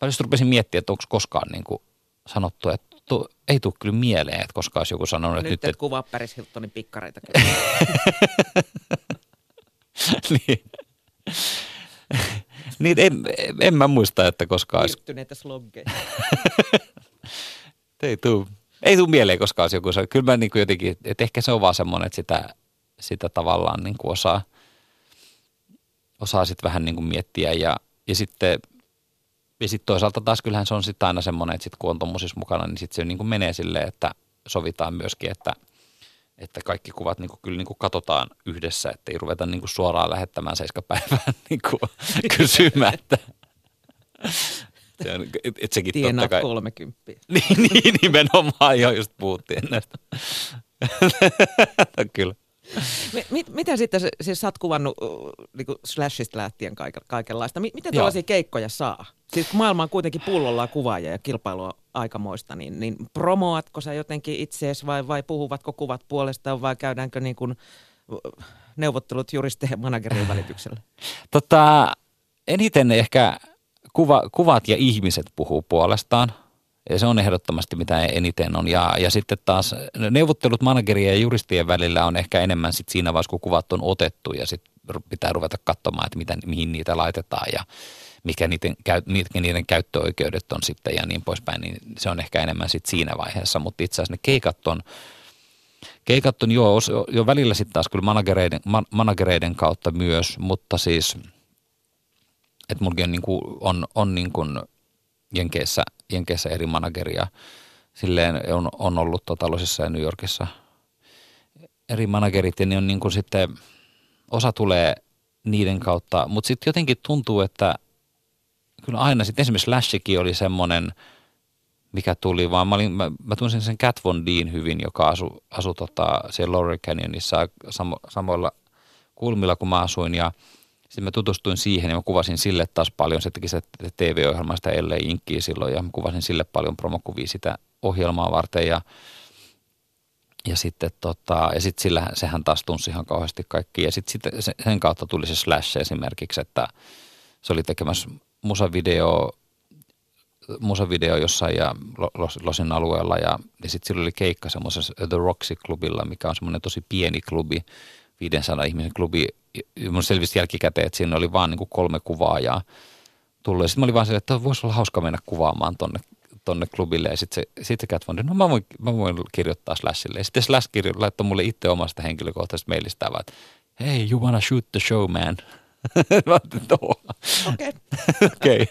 mä just rupesin miettimään, että onko koskaan niin kuin sanottu, että tu, ei tule kyllä mieleen, että koskaan olisi joku sanonut, että nyt... Nyt et että... kuvaa Paris Hiltonin pikkareita niin. niin en, en mä muista, että koskaan olisi. Piirtyneitä sloggeja. Ei tuu, ei tuu mieleen koskaan olisi joku. se- Kyllä mä niin kuin jotenkin, että ehkä se on vaan semmoinen, että sitä, sitä tavallaan niin kuin osaa, osaa sitten vähän niin kuin miettiä ja, ja sitten ja sitten toisaalta taas kyllähän se on sitten aina semmoinen, että sit kun on tuommoisissa mukana, niin sitten se niin kuin menee silleen, että sovitaan myöskin, että, että kaikki kuvat niin kuin, kyllä niin kuin katsotaan yhdessä, että ei ruveta niin kuin suoraan lähettämään seiskapäivään niin kuin se on, et, et sekin totta Tienaat kai. 30. Niin, niin nimenomaan jo just puhuttiin näistä. Kyllä. Mi- mit, mitä sitten, se- siis sä oot kuvannut uh, niinku Slashista lähtien kaike- kaikenlaista. Mi- miten Joo. tällaisia keikkoja saa? Siis maailma on kuitenkin pullolla kuvaajia ja kilpailua aikamoista, niin, niin promoatko sä jotenkin itseesi vai, vai puhuvatko kuvat puolestaan vai käydäänkö niin kuin neuvottelut juristien ja managerin välityksellä? Tota, eniten ehkä kuva, kuvat ja ihmiset puhuu puolestaan. Ja se on ehdottomasti mitä eniten on. Ja, ja sitten taas neuvottelut managerien ja juristien välillä on ehkä enemmän sit siinä vaiheessa, kun kuvat on otettu ja sitten pitää ruveta katsomaan, että mitä, mihin niitä laitetaan ja mikä niiden, mitkä niiden käyttöoikeudet on sitten ja niin poispäin. Niin se on ehkä enemmän sit siinä vaiheessa, mutta itse asiassa ne keikat on, keikat on jo, jo välillä sitten taas kyllä managereiden, man, managereiden kautta myös, mutta siis että mullakin on, niin kuin, on, on niin kuin Jenkeissä, Jenkeissä eri manageria. Silleen on, on ollut tota, ja New Yorkissa eri managerit ja ne on niin kuin sitten, osa tulee niiden kautta, mutta sitten jotenkin tuntuu, että kyllä aina sitten esimerkiksi Lashikin oli semmoinen, mikä tuli, vaan. Mä, olin, mä, mä tunsin sen Cat Von Deen hyvin, joka asui asu tota, siellä Laurel Canyonissa samo, samoilla kulmilla kuin mä asuin. Ja sitten mä tutustuin siihen ja mä kuvasin sille taas paljon, se teki se TV-ohjelma sitä LA Inkkiä silloin ja mä kuvasin sille paljon promokuvia sitä ohjelmaa varten. Ja ja sitten tota, ja sit sillä, sehän taas tunsi ihan kauheasti kaikki. Ja sitten sit se- sen kautta tuli se Slash esimerkiksi, että se oli tekemässä musavideo, musavideo jossain ja Lo- Los- Losin alueella ja, ja sitten sillä oli keikka semmoisessa The Roxy-klubilla, mikä on semmoinen tosi pieni klubi, 500 ihmisen klubi. Mun selvisi jälkikäteen, että siinä oli vaan niin kuin kolme kuvaajaa tullut. Sitten mä olin vaan silleen, että voisi olla hauska mennä kuvaamaan tonne, tonne klubille. Ja sitten se, sit se Cat D, no mä voin, mä voin kirjoittaa Slashille. Ja sitten Slash kirjo, laittoi mulle itse omasta henkilökohtaisesta mailista, vaan, että hei, you wanna shoot the show, man? Okei, okei.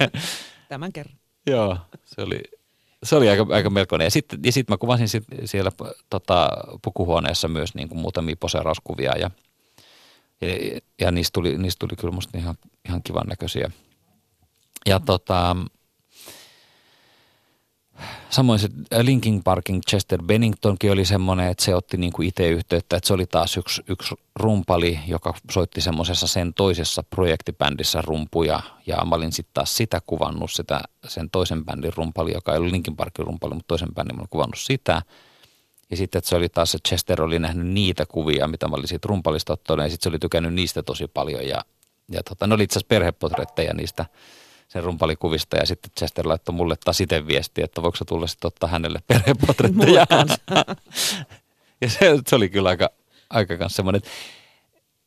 Tämän kerran. Joo, se oli, se oli aika, aika melkoinen. Ja sitten ja sit mä kuvasin sit siellä tota, pukuhuoneessa myös niin kuin muutamia poseerauskuvia ja, ja, ja niistä, tuli, niistä tuli kyllä musta ihan, ihan kivan näköisiä. Ja tota, samoin se Linkin Parkin Chester Benningtonkin oli semmoinen, että se otti niin kuin itse yhteyttä, että se oli taas yksi, yksi rumpali, joka soitti semmoisessa sen toisessa projektibändissä rumpuja ja mä olin sitten taas sitä kuvannut, sitä, sen toisen bändin rumpali, joka ei ollut Linkin Parkin rumpali, mutta toisen bändin mä olin kuvannut sitä. Ja sitten, että se oli taas, se Chester oli nähnyt niitä kuvia, mitä mä olin siitä rumpalista ottanut, ja sitten se oli tykännyt niistä tosi paljon. Ja, ja tota, ne oli itse asiassa perhepotretteja niistä sen rumpalikuvista, ja sitten Chester laittoi mulle taas itse viestiä, että voiko tulla sitten ottaa hänelle perhepotretteja. Ja se, se, oli kyllä aika, aika kanssa semmoinen,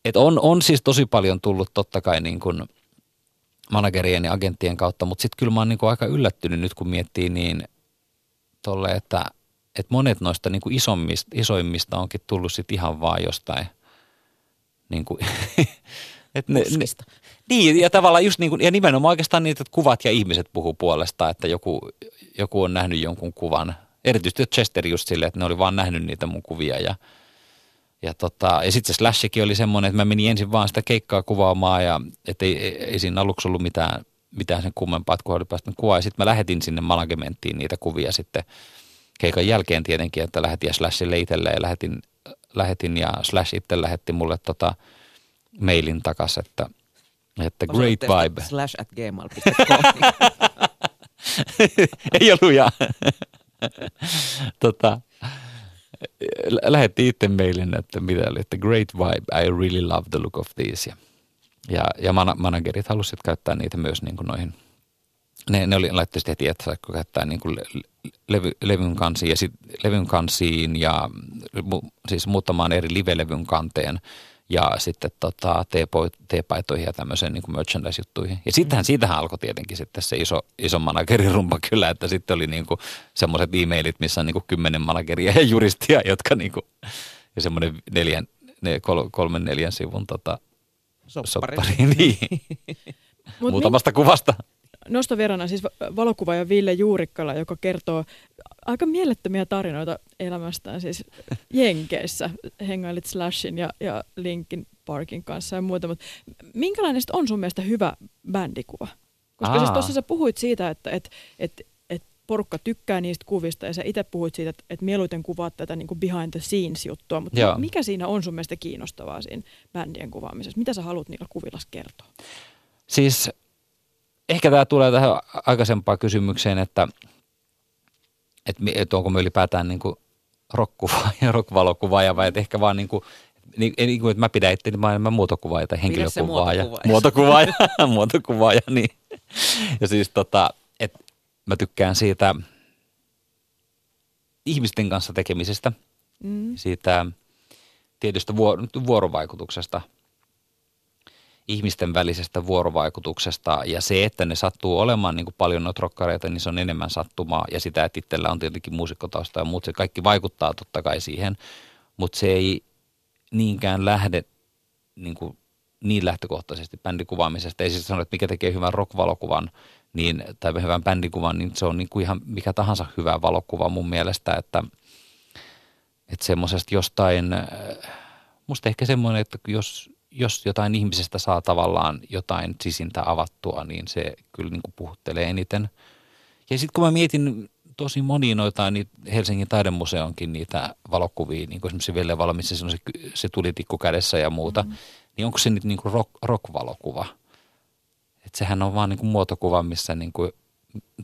että, on, on siis tosi paljon tullut totta kai niin kuin managerien ja agenttien kautta, mutta sitten kyllä mä oon niin kuin aika yllättynyt nyt, kun miettii niin tolle, että, että monet noista niin kuin isommista, isoimmista onkin tullut sitten ihan vaan jostain niin kuin, että ne, ne. Niin, ja tavallaan just niin kuin, ja nimenomaan oikeastaan niitä, kuvat ja ihmiset puhuu puolestaan, että joku, joku on nähnyt jonkun kuvan. Erityisesti Chester just silleen, että ne oli vaan nähnyt niitä mun kuvia ja, ja, tota, ja sitten se Slashikin oli semmoinen, että mä menin ensin vaan sitä keikkaa kuvaamaan ja että ei, ei, siinä aluksi ollut mitään, mitään sen kummempaa, että kun oli päästä kuvaa. Ja sitten mä lähetin sinne managementtiin niitä kuvia sitten keikan jälkeen tietenkin, että lähetin Slashille itselleen ja lähetin, lähetin ja Slash itse lähetti mulle tota mailin takas, että, että great vibe. Slash at gmail.com. ei ollut ja tota, lä- lähetti itse mailin, että mitä oli, että great vibe, I really love the look of these. Ja, ja, ja man- managerit halusivat käyttää niitä myös niin kuin noihin, ne, ne oli, laittoi sitten heti, että saiko käyttää niin kuin le- levy, levyn kansiin ja sit levyn kansiin ja mu, siis muutamaan eri live-levyn kanteen ja sitten tota, teepaitoihin ja tämmöiseen niin merchandise-juttuihin. Ja sittenhän, siitähän alkoi tietenkin sitten se iso, iso managerirumpa kyllä, että sitten oli niin semmoiset e-mailit, missä on niin kuin kymmenen manageria ja juristia, jotka niin kuin, ja semmoinen neljän, ne, kol, kolmen neljän sivun tota, soppari. soppari niin. Mut Muutamasta min... kuvasta nostovierana siis valokuvaaja Ville Juurikkala, joka kertoo aika mielettömiä tarinoita elämästään siis Jenkeissä. Hengailit Slashin ja, ja Linkin Parkin kanssa ja muuta, mutta minkälainen on sun mielestä hyvä bändikuva? Koska siis Aa. siis tuossa sä puhuit siitä, että et, et, et porukka tykkää niistä kuvista ja sä itse puhuit siitä, että et mieluiten kuvaat tätä niin kuin behind the scenes juttua, mutta Joo. mikä siinä on sun mielestä kiinnostavaa siinä bändien kuvaamisessa? Mitä sä haluat niillä kuvilla kertoa? Siis ehkä tämä tulee tähän aikaisempaan kysymykseen, että, että, että onko me ylipäätään niin kuin rock-kuvaaja, rock-valokuvaaja vai että ehkä vaan niin kuin, niin, niin kuin, että mä pidän itteni mä enemmän muotokuvaaja tai henkilökuvaaja. Muotokuvaaja, muotokuvaaja, niin. Ja siis tota, että mä tykkään siitä ihmisten kanssa tekemisestä, mm. siitä tietystä vuorovaikutuksesta – ihmisten välisestä vuorovaikutuksesta. Ja se, että ne sattuu olemaan niin kuin paljon noita rokkareita, niin se on enemmän sattumaa. Ja sitä, että itsellä on tietenkin muusikkotausta ja muut, se kaikki vaikuttaa totta kai siihen, mutta se ei niinkään lähde niin, kuin, niin lähtökohtaisesti bändikuvaamisesta. Ei siis sano, että mikä tekee hyvän rockvalokuvan niin, tai hyvän bändikuvan, niin se on niin kuin ihan mikä tahansa hyvä valokuva mun mielestä, että, että semmoisesta jostain, musta ehkä semmoinen, että jos jos jotain ihmisestä saa tavallaan jotain sisintä avattua, niin se kyllä niin kuin puhuttelee eniten. Ja sitten kun mä mietin tosi moni noita niin Helsingin taidemuseonkin niitä valokuvia, niin kuin esimerkiksi Ville Valo, missä se, se tulitikku kädessä ja muuta, mm-hmm. niin onko se nyt niin kuin rock, rock-valokuva? Et sehän on vaan niin kuin muotokuva, missä niin kuin,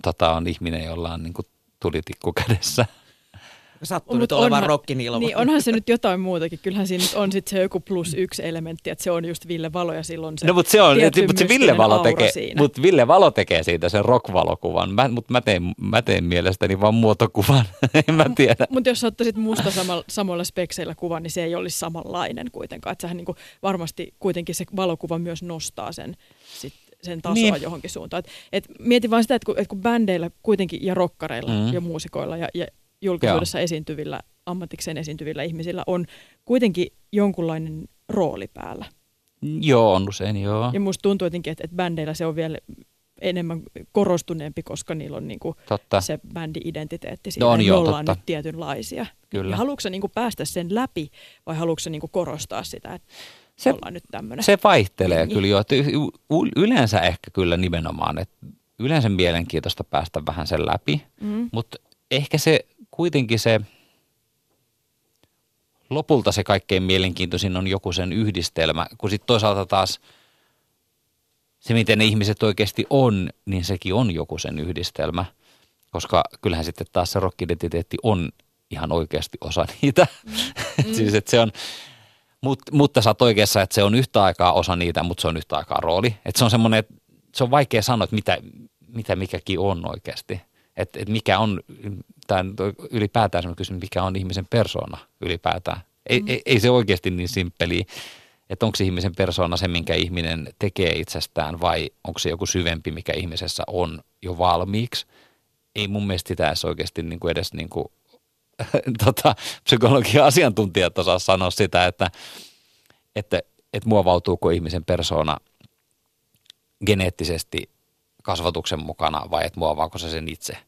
tota, on ihminen, jolla on niin kuin tulitikku kädessä sattuu nyt olevan rokkinilma. Niin, onhan se nyt jotain muutakin. Kyllähän siinä nyt on sitten se joku plus yksi elementti, että se on just Ville Valo ja silloin se No mutta se on, mutta se Ville Valo, tekee, mutta Ville Valo tekee siitä sen rockvalokuvan, mä, mutta mä teen, mä teen mielestäni vaan muotokuvan, en mä tiedä. Mutta jos ottaisit musta samalla, samoilla spekseillä kuvan, niin se ei olisi samanlainen kuitenkaan. Että sähän niinku varmasti kuitenkin se valokuva myös nostaa sen sit sen tasoa niin. johonkin suuntaan. Et, et mieti vain sitä, että kun, et kun bändeillä kuitenkin ja rokkareilla mm. ja muusikoilla ja, ja julkisuudessa Joo. esiintyvillä, ammatikseen esiintyvillä ihmisillä on kuitenkin jonkunlainen rooli päällä. Joo, on usein, joo. Ja musta tuntuu jotenkin, että, että bändeillä se on vielä enemmän korostuneempi, koska niillä on niinku totta. se bändi-identiteetti siinä, no on joo, ollaan totta. nyt tietynlaisia. Kyllä. Ja haluatko niinku päästä sen läpi vai haluatko niinku korostaa sitä, että se, ollaan nyt tämmöinen? Se vaihtelee niin. kyllä jo. Yleensä ehkä kyllä nimenomaan, että yleensä mielenkiintoista päästä vähän sen läpi, mm. mutta ehkä se kuitenkin se lopulta se kaikkein mielenkiintoisin on joku sen yhdistelmä, kun sitten toisaalta taas se, miten ne ihmiset oikeasti on, niin sekin on joku sen yhdistelmä, koska kyllähän sitten taas se rock-identiteetti on ihan oikeasti osa niitä. Mm. siis, että se on, mut, mutta sä oot oikeassa, että se on yhtä aikaa osa niitä, mutta se on yhtä aikaa rooli. Että se on semmoinen, että se on vaikea sanoa, että mitä, mitä mikäkin on oikeasti että, että mikä on, tämä ylipäätään semmoinen kysymys, mikä on ihmisen persona ylipäätään. Ei, mm. ei, ei se oikeasti niin simppeli, että onko se ihmisen persona se, minkä ihminen tekee itsestään vai onko se joku syvempi, mikä ihmisessä on jo valmiiksi. Ei mun mielestä sitä edes oikeasti niin kuin edes niin kuin, tota, psykologian asiantuntijat osaa sanoa sitä, että, että, että muovautuuko ihmisen persona geneettisesti kasvatuksen mukana vai että muovaako se sen itse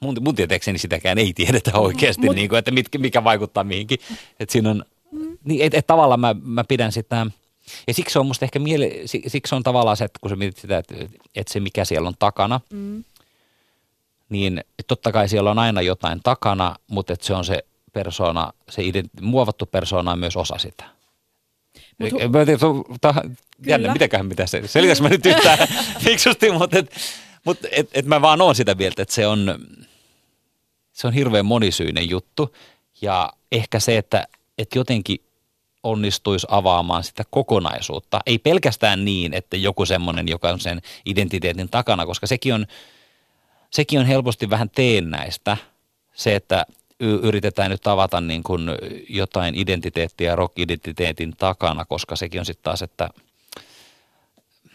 mun, mun tietääkseni sitäkään ei tiedetä oikeasti, Mut, niin kuin, että mitkä, mikä vaikuttaa mihinkin. Että siinä on, mm. niin, et, et tavallaan mä, mä pidän sitä, ja siksi on musta ehkä miele, siksi on tavallaan se, että kun sä mietit sitä, että, että se mikä siellä on takana, mm. niin totta kai siellä on aina jotain takana, mutta että se on se persona, se ident- muovattu persona on myös osa sitä. Mut jännä, mitäköhän mitä se, selitäks mä nyt yhtään fiksusti, mutta et, mut, et, et mä vaan oon sitä mieltä, että se on, se on hirveän monisyinen juttu ja ehkä se, että, että jotenkin onnistuisi avaamaan sitä kokonaisuutta. Ei pelkästään niin, että joku semmoinen, joka on sen identiteetin takana, koska sekin on, sekin on helposti vähän teennäistä. Se, että yritetään nyt tavata niin kuin jotain identiteettiä rock-identiteetin takana, koska sekin on sitten taas, että –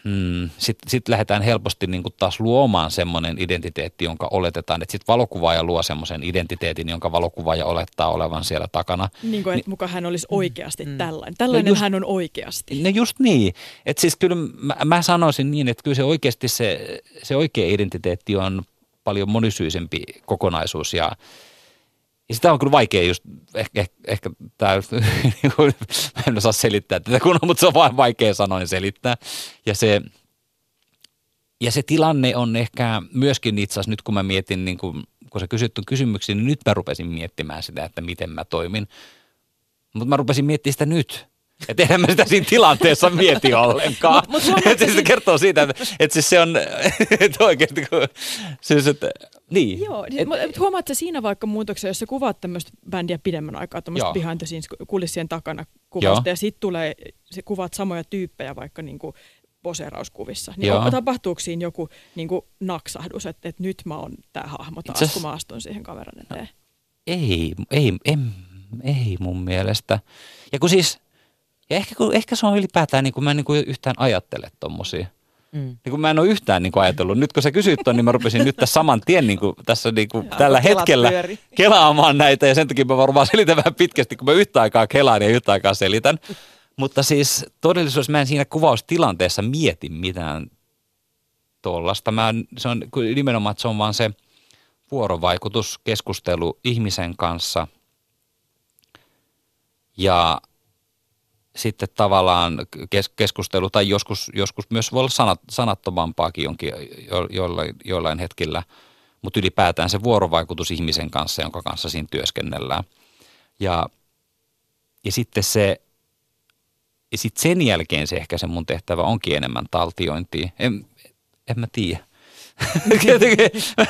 Hmm, sitten sit lähdetään helposti niin kuin taas luomaan semmoinen identiteetti, jonka oletetaan, että sitten valokuvaaja luo semmoisen identiteetin, jonka valokuvaaja olettaa olevan siellä takana. Niin kuin, että muka hän olisi oikeasti mm. tällainen. Tällainen no just, hän on oikeasti. No just niin. Että siis kyllä mä, mä sanoisin niin, että kyllä se oikeasti se, se oikea identiteetti on paljon monisyisempi kokonaisuus ja ja sitä on kyllä vaikea just, ehkä, ehkä, ehkä tämä, mä en osaa selittää tätä kun mutta se on vain vaikea sanoin selittää. Ja se, ja se tilanne on ehkä myöskin itse asiassa nyt kun mä mietin, niin kun, kun sä kysyt kysymyksiä, niin nyt mä rupesin miettimään sitä, että miten mä toimin. Mutta mä rupesin miettimään sitä nyt. Että eihän mä sitä siinä tilanteessa mieti ollenkaan. mut, mut se kertoo siitä, että, että siis se on, että oikeasti kun, siis että, niin. Joo, siis et, et, huomaat sä siinä vaikka muutoksia, jos sä kuvaat tämmöistä bändiä pidemmän aikaa, tämmöistä behind the scenes kulissien takana kuvasta, joo. ja sitten tulee, se kuvaat samoja tyyppejä vaikka niin kuin poseerauskuvissa. Niin Joo. tapahtuuko siinä joku niin kuin naksahdus, että, että nyt mä oon tämä hahmo taas, Itses... kun mä astun siihen kameran eteen? Ei, ei, ei, ei mun mielestä. Ja kun siis, ja ehkä, kun, ehkä se on ylipäätään, niin kuin mä en niin kuin yhtään ajattele tommosia. Mm. Niin kuin mä en ole yhtään niin kuin ajatellut. Nyt kun sä kysyt ton, niin mä rupesin nyt tässä saman tien niin kuin, tässä niin kuin, Jaa, tällä hetkellä pyöri. kelaamaan näitä. Ja sen takia mä varmaan selitän vähän pitkästi, kun mä yhtä aikaa kelaan ja yhtä aikaa selitän. Mutta siis todellisuudessa mä en siinä kuvaustilanteessa mieti mitään tuollaista. Mä, se on nimenomaan, että se on vaan se vuorovaikutus, keskustelu ihmisen kanssa ja sitten tavallaan kes, keskustelu tai joskus, joskus myös voi olla sanat, sanattomampaakin jonkin, jo, jollain, jollain hetkillä, mutta ylipäätään se vuorovaikutus ihmisen kanssa, jonka kanssa siinä työskennellään. Ja, ja sitten se, ja sitten sen jälkeen se ehkä se mun tehtävä onkin enemmän taltiointia. En, en mä tiedä.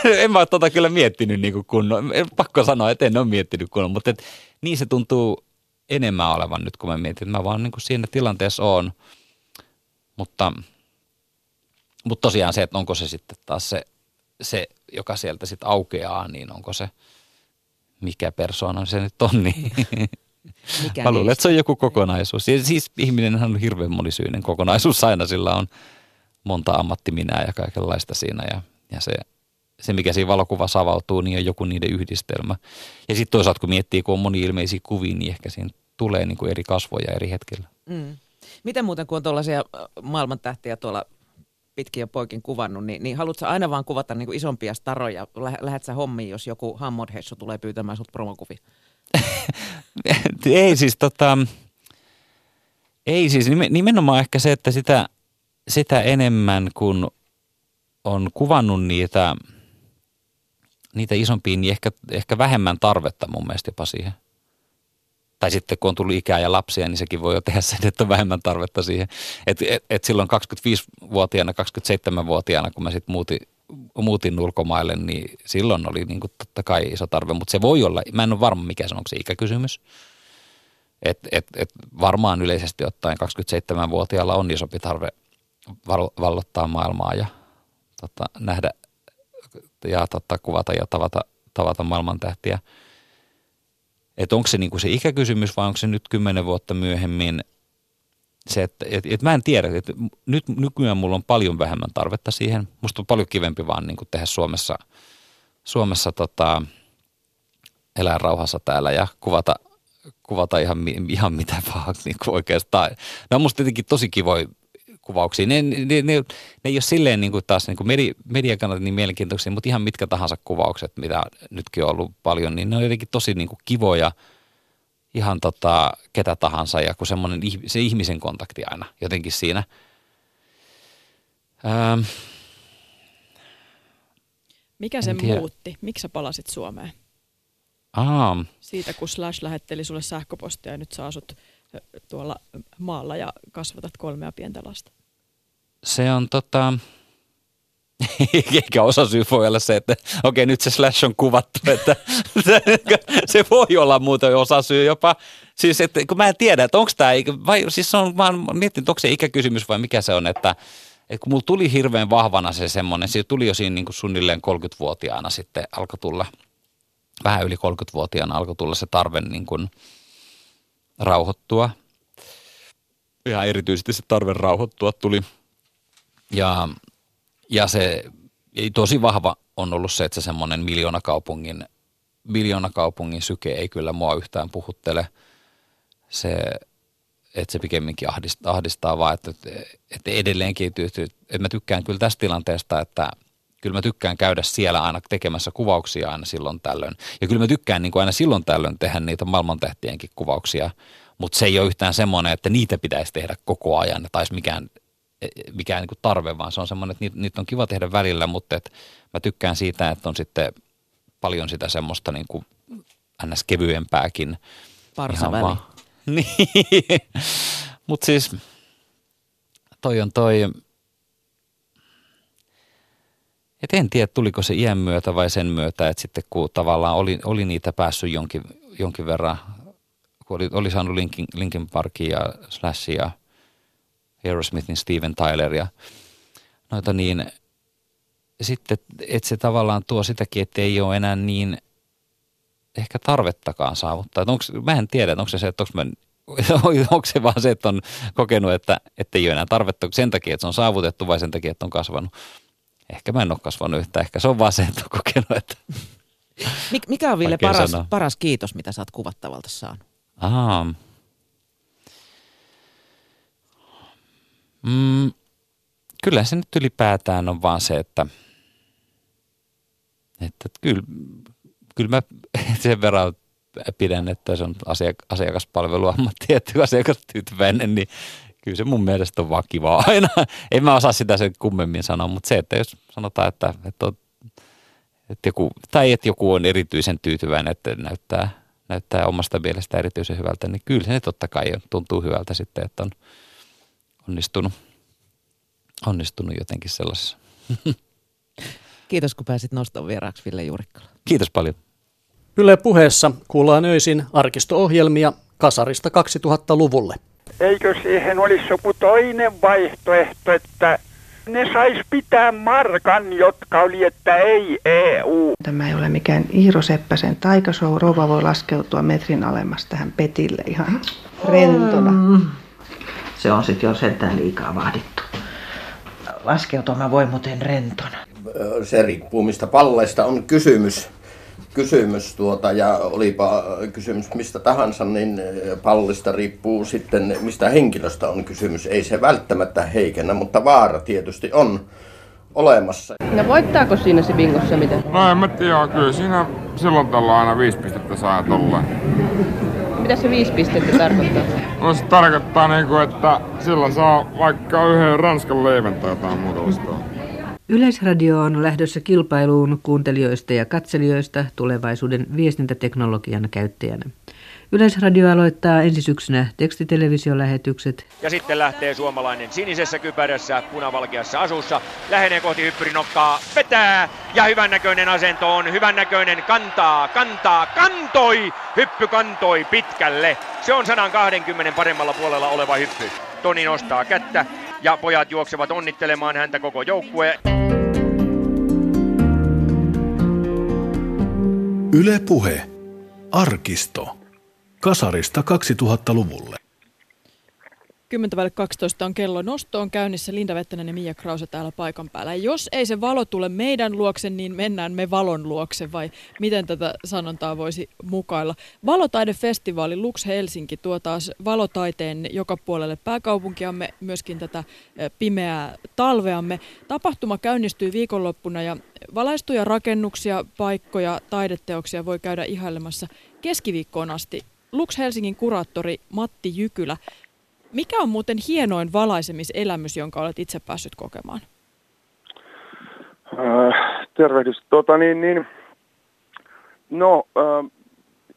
en mä ole tota kyllä miettinyt niin kunnon. Pakko sanoa, että en ole miettinyt kunnon, mutta et, niin se tuntuu enemmän olevan nyt, kun mä mietin, että mä vaan niin kuin siinä tilanteessa on. Mutta, mutta tosiaan se, että onko se sitten taas se, se joka sieltä sitten aukeaa, niin onko se, mikä persoona se nyt on, niin mikä mä luulen, että se on joku kokonaisuus. Ja siis ihminen on hirveän monisyinen kokonaisuus aina, sillä on monta ammattiminää ja kaikenlaista siinä ja, ja se, se, mikä siinä valokuvassa avautuu, niin on joku niiden yhdistelmä. Ja sitten toisaalta, kun miettii, kun on moni ilmeisiä kuvia, niin ehkä siinä tulee niin kuin eri kasvoja eri hetkellä. Mm. Miten muuten, kun on tuollaisia maailmantähtiä tuolla pitkin ja poikin kuvannut, niin, niin haluatko aina vaan kuvata niin kuin isompia staroja? Lähdet sä hommiin, jos joku Hammond tulee pyytämään sut promokuvia? ei siis tota, ei siis nimenomaan ehkä se, että sitä, sitä enemmän kun on kuvannut niitä, niitä isompia, niin ehkä, ehkä vähemmän tarvetta mun mielestä jopa siihen. Tai sitten kun on tullut ikää ja lapsia, niin sekin voi jo tehdä sen, että on vähemmän tarvetta siihen. Et, et, et silloin 25-vuotiaana, 27-vuotiaana, kun mä sitten muutin, muutin ulkomaille, niin silloin oli niin totta kai iso tarve. Mutta se voi olla, mä en ole varma mikä se on, onko se ikäkysymys. Et, et, et varmaan yleisesti ottaen 27-vuotiaalla on isompi tarve vallottaa maailmaa ja tota, nähdä ja tota, kuvata ja tavata, tavata maailman tähtiä. Että onko se niinku se ikäkysymys vai onko se nyt kymmenen vuotta myöhemmin se, että et, et mä en tiedä, että nyt nykyään mulla on paljon vähemmän tarvetta siihen. Musta on paljon kivempi vaan niin tehdä Suomessa, Suomessa tota, elää rauhassa täällä ja kuvata, kuvata ihan, ihan mitä vaan niin oikeastaan. Ne on musta tietenkin tosi kivoja kuvauksia. Ne, ne, ne, ne ei ole silleen niin kuin taas niin kuin medi, median kannalta niin mielenkiintoisia, mutta ihan mitkä tahansa kuvaukset, mitä nytkin on ollut paljon, niin ne on jotenkin tosi niin kuin kivoja ihan tota, ketä tahansa ja kun semmoinen se ihmisen kontakti aina jotenkin siinä. Ähm, Mikä sen muutti? Miksi sä palasit Suomeen? Aa. Siitä, kun Slash lähetteli sulle sähköpostia ja nyt sä asut tuolla maalla ja kasvatat kolmea pientä lasta? Se on tota, eikä osa syy voi olla se, että okei nyt se slash on kuvattu, että se voi olla muuten osa syy jopa. Siis että kun mä en tiedä, että onko tämä, vai siis on vaan, mietin, että onko se ikäkysymys vai mikä se on, että, että kun mulla tuli hirveän vahvana se semmoinen, se tuli jo siinä niin kuin suunnilleen 30-vuotiaana sitten alkoi tulla, vähän yli 30-vuotiaana alkoi tulla se tarve niin kuin rauhoittua. Ja erityisesti se tarve rauhoittua tuli. Ja, ja se ei tosi vahva on ollut se, että se semmoinen miljoonakaupungin, miljoonakaupungin syke ei kyllä mua yhtään puhuttele. Se, että se pikemminkin ahdistaa, ahdistaa vaan, että, että edelleenkin, että mä tykkään kyllä tästä tilanteesta, että – kyllä mä tykkään käydä siellä aina tekemässä kuvauksia aina silloin tällöin. Ja kyllä mä tykkään niin kuin aina silloin tällöin tehdä niitä maailmantähtienkin kuvauksia, mutta se ei ole yhtään semmoinen, että niitä pitäisi tehdä koko ajan tai mikään, e, mikään niin kuin tarve, vaan se on semmoinen, että niitä, niitä on kiva tehdä välillä, mutta että mä tykkään siitä, että on sitten paljon sitä semmoista niin kuin ns. kevyempääkin. Parsaväli. Niin, mutta siis toi on toi, et en tiedä, tuliko se iän myötä vai sen myötä, että sitten kun tavallaan oli, oli niitä päässyt jonkin, jonkin verran, kun oli, oli saanut Linkin, Linkin Parkin ja Slashin ja Aerosmithin Steven Tyler ja noita niin, sitten, että se tavallaan tuo sitäkin, että ei ole enää niin ehkä tarvettakaan saavuttaa. Että onks, mä en tiedä, onko se se, että onko mä onko se vaan se, että on kokenut, että ei ole enää tarvetta sen takia, että se on saavutettu vai sen takia, että on kasvanut. Ehkä mä en ole kasvanut yhtä. Ehkä se on vaan se, että on kokenut, että... Mikä on Ville paras, paras kiitos, mitä sä oot kuvattavalta saanut? Aha. Mm, kyllä se nyt ylipäätään on vaan se, että, että kyllä, kyllä mä sen verran pidän, että se on asiak- asiakaspalvelu ammatti, että asiakastyytyväinen, niin kyllä se mun mielestä on vaan kiva aina. en mä osaa sitä sen kummemmin sanoa, mutta se, että jos sanotaan, että, että, on, että joku, tai että joku on erityisen tyytyväinen, että näyttää, näyttää omasta mielestä erityisen hyvältä, niin kyllä se totta kai tuntuu hyvältä sitten, että on onnistunut, onnistunut jotenkin sellaisessa. Kiitos, kun pääsit noston vieraaksi Ville Juurikkala. Kiitos paljon. Yle puheessa kuullaan öisin arkisto-ohjelmia kasarista 2000-luvulle. Eikö siihen olisi joku toinen vaihtoehto, että ne sais pitää markan, jotka oli, että ei EU. Tämä ei ole mikään Iiro Seppäsen taikashow. Rouva voi laskeutua metrin alemmas tähän petille ihan rentona. Mm. Se on sitten jo sentään liikaa vaadittu. Laskeutua mä voin muuten rentona. Se riippuu mistä palleista on kysymys kysymys tuota, ja olipa kysymys mistä tahansa, niin eh, pallista riippuu sitten mistä henkilöstä on kysymys. Ei se välttämättä heikennä, mutta vaara tietysti on olemassa. No voittaako siinä se bingossa miten? No en mä tiedä, kyllä siinä silloin tällä aina viisi pistettä saa tolleen. Mitä se viisi pistettä tarkoittaa? No se tarkoittaa niinku, että sillä saa vaikka yhden ranskan leivän tai jotain muuta vastaan. Yleisradio on lähdössä kilpailuun kuuntelijoista ja katselijoista tulevaisuuden viestintäteknologian käyttäjänä. Yleisradio aloittaa ensi syksynä tekstitelevisiolähetykset. Ja sitten lähtee suomalainen sinisessä kypärässä, punavalkeassa asussa. Lähenee kohti hyppyrinokkaa, vetää ja hyvännäköinen asento on. Hyvännäköinen kantaa, kantaa, kantoi! Hyppy kantoi pitkälle. Se on 120 paremmalla puolella oleva hyppy. Toni nostaa kättä, ja pojat juoksevat onnittelemaan häntä koko joukkue. Yle Puhe. Arkisto. Kasarista 2000-luvulle. 10.12 on kello nosto on käynnissä. Linda Vettänen ja Mia Krause täällä paikan päällä. Jos ei se valo tule meidän luokse, niin mennään me valon luokse vai miten tätä sanontaa voisi mukailla. Valotaidefestivaali Lux Helsinki tuo taas valotaiteen joka puolelle pääkaupunkiamme, myöskin tätä pimeää talveamme. Tapahtuma käynnistyy viikonloppuna ja valaistuja rakennuksia, paikkoja, taideteoksia voi käydä ihailemassa keskiviikkoon asti. Lux Helsingin kuraattori Matti Jykylä mikä on muuten hienoin valaisemiselämys, jonka olet itse päässyt kokemaan? Äh, tervehdys. Tota, niin, niin, no, äh,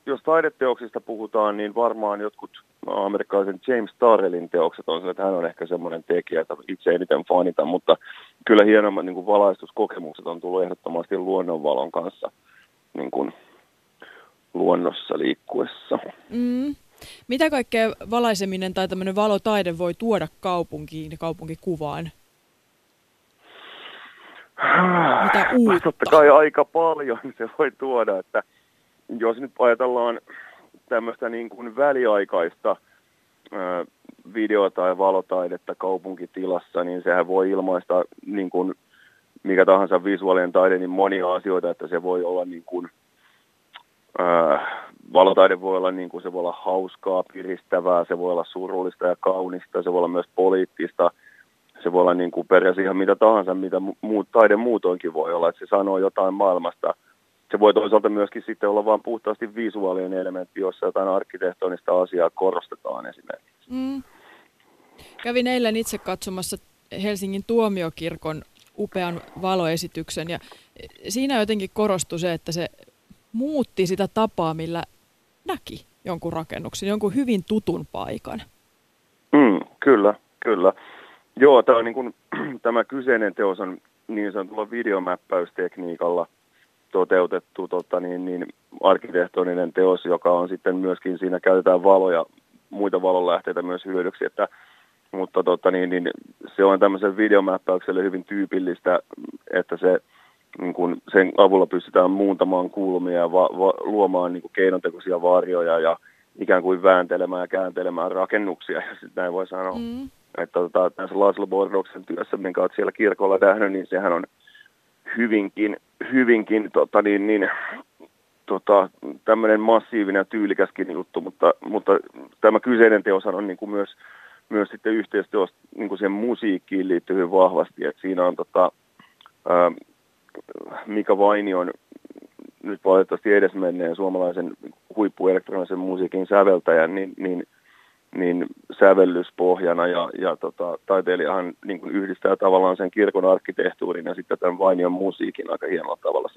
jos taideteoksista puhutaan, niin varmaan jotkut amerikkalaisen James Tarrellin teokset on se, että hän on ehkä semmoinen tekijä, että itse eniten fanita, mutta kyllä hienommat niin kuin valaistuskokemukset on tullut ehdottomasti luonnonvalon kanssa niin kuin luonnossa liikkuessa. Mm. Mitä kaikkea valaiseminen tai tämmöinen valotaide voi tuoda kaupunkiin ja kaupunkikuvaan? Mitä uutta? Totta kai aika paljon se voi tuoda, että jos nyt ajatellaan tämmöistä niin kuin väliaikaista video- tai valotaidetta kaupunkitilassa, niin sehän voi ilmaista niin kuin mikä tahansa visuaalinen taide, niin monia asioita, että se voi olla niin kuin, ää, valotaide voi olla niin kuin, se voi olla hauskaa, piristävää, se voi olla surullista ja kaunista, se voi olla myös poliittista, se voi olla niin kuin periaatteessa ihan mitä tahansa, mitä muut, taide muutoinkin voi olla, että se sanoo jotain maailmasta. Se voi toisaalta myöskin sitten olla vain puhtaasti visuaalinen elementti, jossa jotain arkkitehtonista asiaa korostetaan esimerkiksi. Mm. Kävin eilen itse katsomassa Helsingin tuomiokirkon upean valoesityksen ja siinä jotenkin korostui se, että se muutti sitä tapaa, millä näki jonkun rakennuksen, jonkun hyvin tutun paikan. Mm, kyllä, kyllä. Joo, tämä, on niin kuin, tämä kyseinen teos on niin sanotulla videomäppäystekniikalla toteutettu tota, niin, niin, arkkitehtoninen teos, joka on sitten myöskin siinä käytetään valoja, muita valonlähteitä myös hyödyksi, että mutta tota, niin, niin, se on tämmöisen videomäppäykselle hyvin tyypillistä, että se, niin kun sen avulla pystytään muuntamaan kulmia ja va, va, luomaan niin keinotekoisia varjoja ja ikään kuin vääntelemään ja kääntelemään rakennuksia, ja sitten näin voi sanoa. Mm. Että tota, tässä Laszlo Bordoksen työssä, minkä olet siellä kirkolla nähnyt, niin sehän on hyvinkin, hyvinkin tota, niin, niin, tota, tämmöinen massiivinen ja tyylikäskin juttu, mutta, mutta tämä kyseinen teos on niin kuin myös myös sitten yhteistyössä niin kuin sen musiikkiin liittyy hyvin vahvasti. että siinä on tota, ää, Mika Vainion nyt valitettavasti edesmenneen suomalaisen huippuelektronisen musiikin säveltäjän, niin, niin, niin sävellyspohjana ja, ja tota, taiteilijahan niin kuin yhdistää tavallaan sen kirkon arkkitehtuurin ja sitten tämän Vainion musiikin aika hienolla tavalla.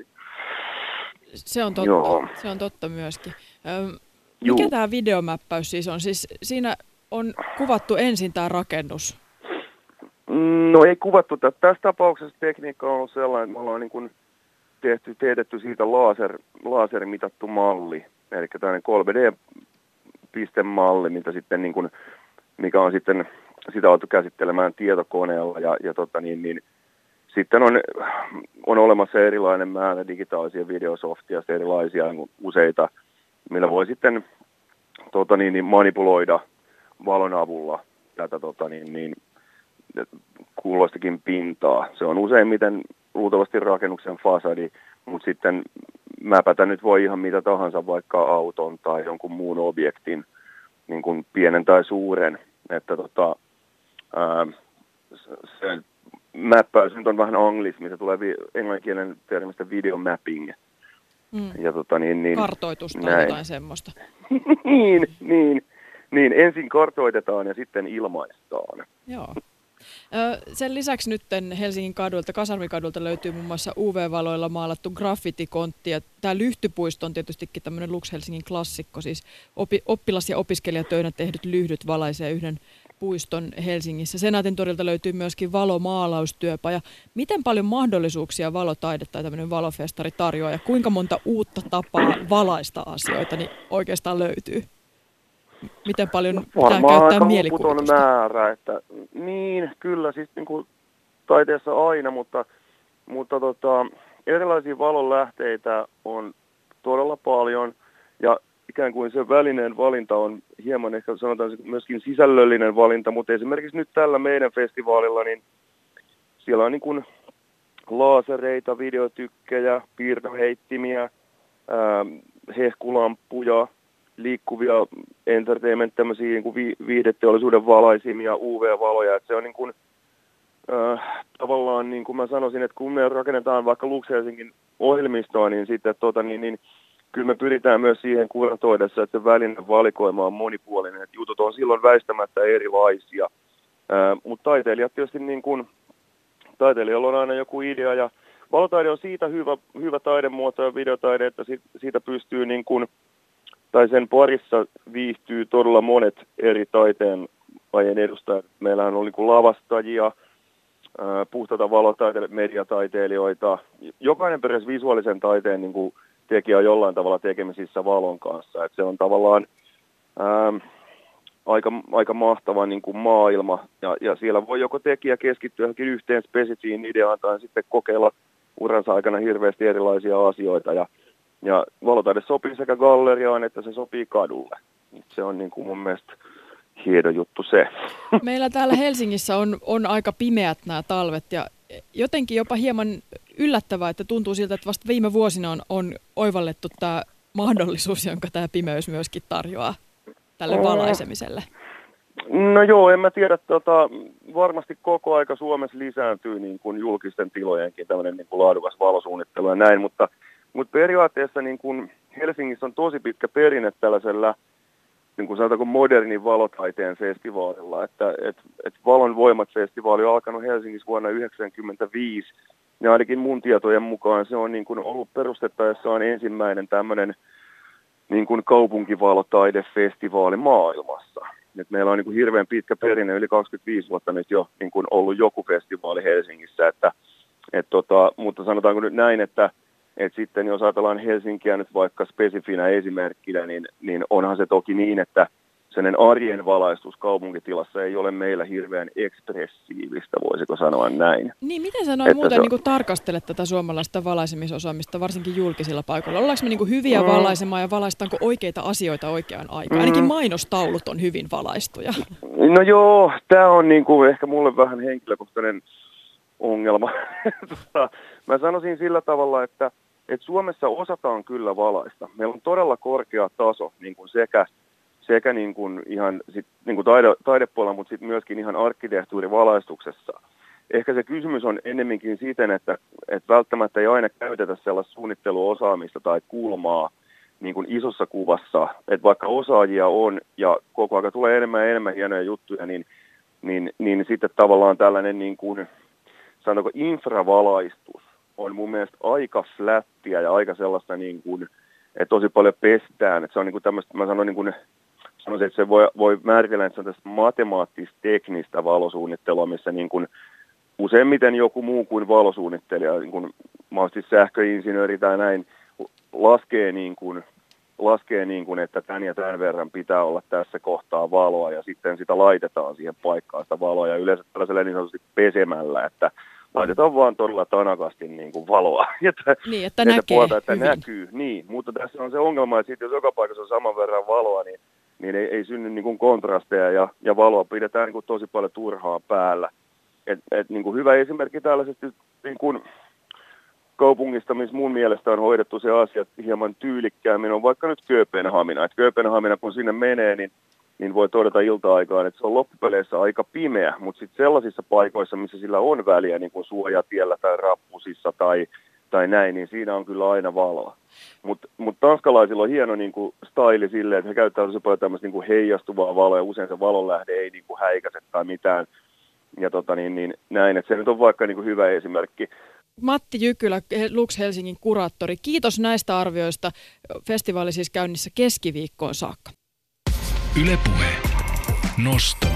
Se on totta, Joo. se on totta myöskin. Öm, mikä Juu. tämä videomäppäys siis on? Siis siinä on kuvattu ensin tämä rakennus? No ei kuvattu. Tässä tapauksessa tekniikka on ollut sellainen, että me ollaan niin kuin tehty, teetetty siitä laser, lasermitattu malli, eli tämmöinen 3D-pistemalli, mitä sitten niin kuin, mikä on sitten sitä oltu käsittelemään tietokoneella ja, ja tota niin, niin, sitten on, on olemassa erilainen määrä digitaalisia videosoftia, erilaisia niin useita, millä voi sitten tota niin, niin manipuloida valon avulla tätä tota, niin, niin, kuulostakin pintaa. Se on useimmiten luultavasti rakennuksen fasadi, mutta sitten mäpätä nyt voi ihan mitä tahansa, vaikka auton tai jonkun muun objektin, niin kuin pienen tai suuren. Että tota, ää, se mäppäys nyt on vähän anglismi, se tulee vi- englanninkielen termistä video mapping. Mm. Ja tota, niin, niin, Kartoitus tai näin. jotain semmoista. niin, niin. Niin, ensin kartoitetaan ja sitten ilmaistaan. Joo. Sen lisäksi nyt Helsingin kadulta, Kasarmikadulta löytyy muun muassa UV-valoilla maalattu graffitikontti. Ja tämä Lyhtypuisto on tietystikin tämmöinen Lux Helsingin klassikko, siis opi, oppilas- ja opiskelijatöinä tehdyt lyhdyt valaisee yhden puiston Helsingissä. Senaatin torilta löytyy myöskin valomaalaustyöpaja. Miten paljon mahdollisuuksia valotaide tai tämmöinen valofestari tarjoaa ja kuinka monta uutta tapaa valaista asioita niin oikeastaan löytyy? Miten paljon no, pitää käyttää mielikuvitusta? määrä, että niin, kyllä siis niin kuin taiteessa aina, mutta, mutta tota, erilaisia valonlähteitä on todella paljon ja ikään kuin se välineen valinta on hieman ehkä sanotaan myöskin sisällöllinen valinta, mutta esimerkiksi nyt tällä meidän festivaalilla, niin siellä on niin kuin laasereita, videotykkejä, piirtoheittimiä, ää, hehkulamppuja, liikkuvia entertainment, tämmöisiä niin kuin viihdeteollisuuden valaisimia UV-valoja, että se on niin kuin, äh, tavallaan niin kuin mä sanoisin, että kun me rakennetaan vaikka Lux Helsingin ohjelmistoa, niin sitten tota, niin, niin kyllä me pyritään myös siihen kuratoidessa, että se välinen valikoima on monipuolinen, että jutut on silloin väistämättä erilaisia. Äh, mutta taiteilijat tietysti niin kuin, taiteilijalla on aina joku idea ja valotaide on siitä hyvä, hyvä taidemuoto ja videotaide, että siitä pystyy niin kuin, tai sen parissa viihtyy todella monet eri taiteen lajien edustajat. Meillähän on niin lavastajia, puhtaita valotaiteilijoita, mediataiteilijoita. Jokainen peräs visuaalisen taiteen niin kuin tekijä on jollain tavalla tekemisissä valon kanssa. Et se on tavallaan ää, aika, aika mahtava niin kuin maailma. Ja, ja siellä voi joko tekijä keskittyä johonkin yhteen spesifiin ideaan tai sitten kokeilla uransa aikana hirveästi erilaisia asioita. Ja Ja valotaide sopii sekä galleriaan että se sopii kadulle. Se on niin kuin mun mielestä hieno juttu se. Meillä täällä Helsingissä on, on aika pimeät nämä talvet ja jotenkin jopa hieman yllättävää, että tuntuu siltä, että vasta viime vuosina on, on oivallettu tämä mahdollisuus, jonka tämä pimeys myöskin tarjoaa tälle valaisemiselle. No joo, en mä tiedä, tota, varmasti koko aika Suomessa lisääntyy niin kuin julkisten tilojenkin tämmöinen niin kuin laadukas valosuunnittelu ja näin, mutta, mutta periaatteessa niin kuin Helsingissä on tosi pitkä perinne tällaisella niin kuin sanotaanko modernin valotaiteen festivaalilla, että et, et Valon voimat-festivaali on alkanut Helsingissä vuonna 1995, ja ainakin mun tietojen mukaan se on niin kuin ollut perustettaessaan ensimmäinen tämmöinen niin kuin kaupunkivalotaidefestivaali maailmassa. Et meillä on niin kuin hirveän pitkä perinne, yli 25 vuotta nyt jo niin kuin ollut joku festivaali Helsingissä, että, et tota, mutta sanotaanko nyt näin, että et sitten jos ajatellaan Helsinkiä nyt vaikka spesifinä esimerkkinä, niin, niin onhan se toki niin, että sen arjen valaistus kaupunkitilassa ei ole meillä hirveän ekspressiivistä, voisiko sanoa näin. Niin, miten sä noin muuten on... niin tarkastelet tätä suomalaista valaisemisosaamista, varsinkin julkisilla paikoilla? Ollaanko me niin hyviä mm. valaisemaan ja valaistaanko oikeita asioita oikeaan aikaan? Mm. Ainakin mainostaulut on hyvin valaistuja. No joo, tämä on niin kuin ehkä mulle vähän henkilökohtainen ongelma. Tota, mä sanoisin sillä tavalla, että, että Suomessa osataan kyllä valaista. Meillä on todella korkea taso niin kuin sekä sekä niin kuin ihan sit, niin kuin taide, taidepuolella, mutta sitten myöskin ihan arkkitehtuurivalaistuksessa. Ehkä se kysymys on ennemminkin siten, että, että välttämättä ei aina käytetä sellaista suunnitteluosaamista tai kulmaa niin kuin isossa kuvassa. Että vaikka osaajia on ja koko ajan tulee enemmän ja enemmän hienoja juttuja, niin, niin, niin sitten tavallaan tällainen niin kuin, sanoiko infravalaistus on mun mielestä aika flättiä ja aika sellaista niin kuin, että tosi paljon pestään. Että se on niin kuin tämmöistä, mä sanoin niin kuin sanoisin, että se voi, voi määritellä, että se on tästä matemaattista-teknistä valosuunnittelua, missä niin kuin useimmiten joku muu kuin valosuunnittelija, niin kuin mahdollisesti sähköinsinööri tai näin, laskee niin kuin, laskee niin kuin, että tämän ja tämän verran pitää olla tässä kohtaa valoa ja sitten sitä laitetaan siihen paikkaan sitä valoa ja yleensä tällaisella niin sanotusti pesemällä, että laitetaan vaan todella tanakasti niin kuin valoa. että, niin, että, että näkee puolta, että hyvin. näkyy. Niin, mutta tässä on se ongelma, että jos joka paikassa on saman verran valoa, niin niin ei, ei synny niin kuin kontrasteja ja, ja valoa pidetään niin kuin tosi paljon turhaa päällä. Et, et, niin kuin hyvä esimerkki tällaisesta niin kuin kaupungista, missä mun mielestä on hoidettu se asia hieman tyylikkäämmin, on vaikka nyt Kööpenhamina. Et Kööpenhamina, kun sinne menee, niin, niin voi todeta ilta-aikaan, että se on loppupeleissä aika pimeä, mutta sitten sellaisissa paikoissa, missä sillä on väliä, niin kuin suojatiellä tai rappusissa tai tai näin, niin siinä on kyllä aina valoa. Mutta mut tanskalaisilla on hieno niin kuin, style silleen, että he käyttää tosi paljon tämmöistä niin kuin heijastuvaa valoa ja usein se valonlähde ei niin kuin, häikäse tai mitään. Ja tota, niin, niin, näin, että se nyt on vaikka niin kuin, hyvä esimerkki. Matti Jykylä, Lux Helsingin kuraattori, kiitos näistä arvioista. Festivaali siis käynnissä keskiviikkoon saakka. Ylepuhe. Nosto.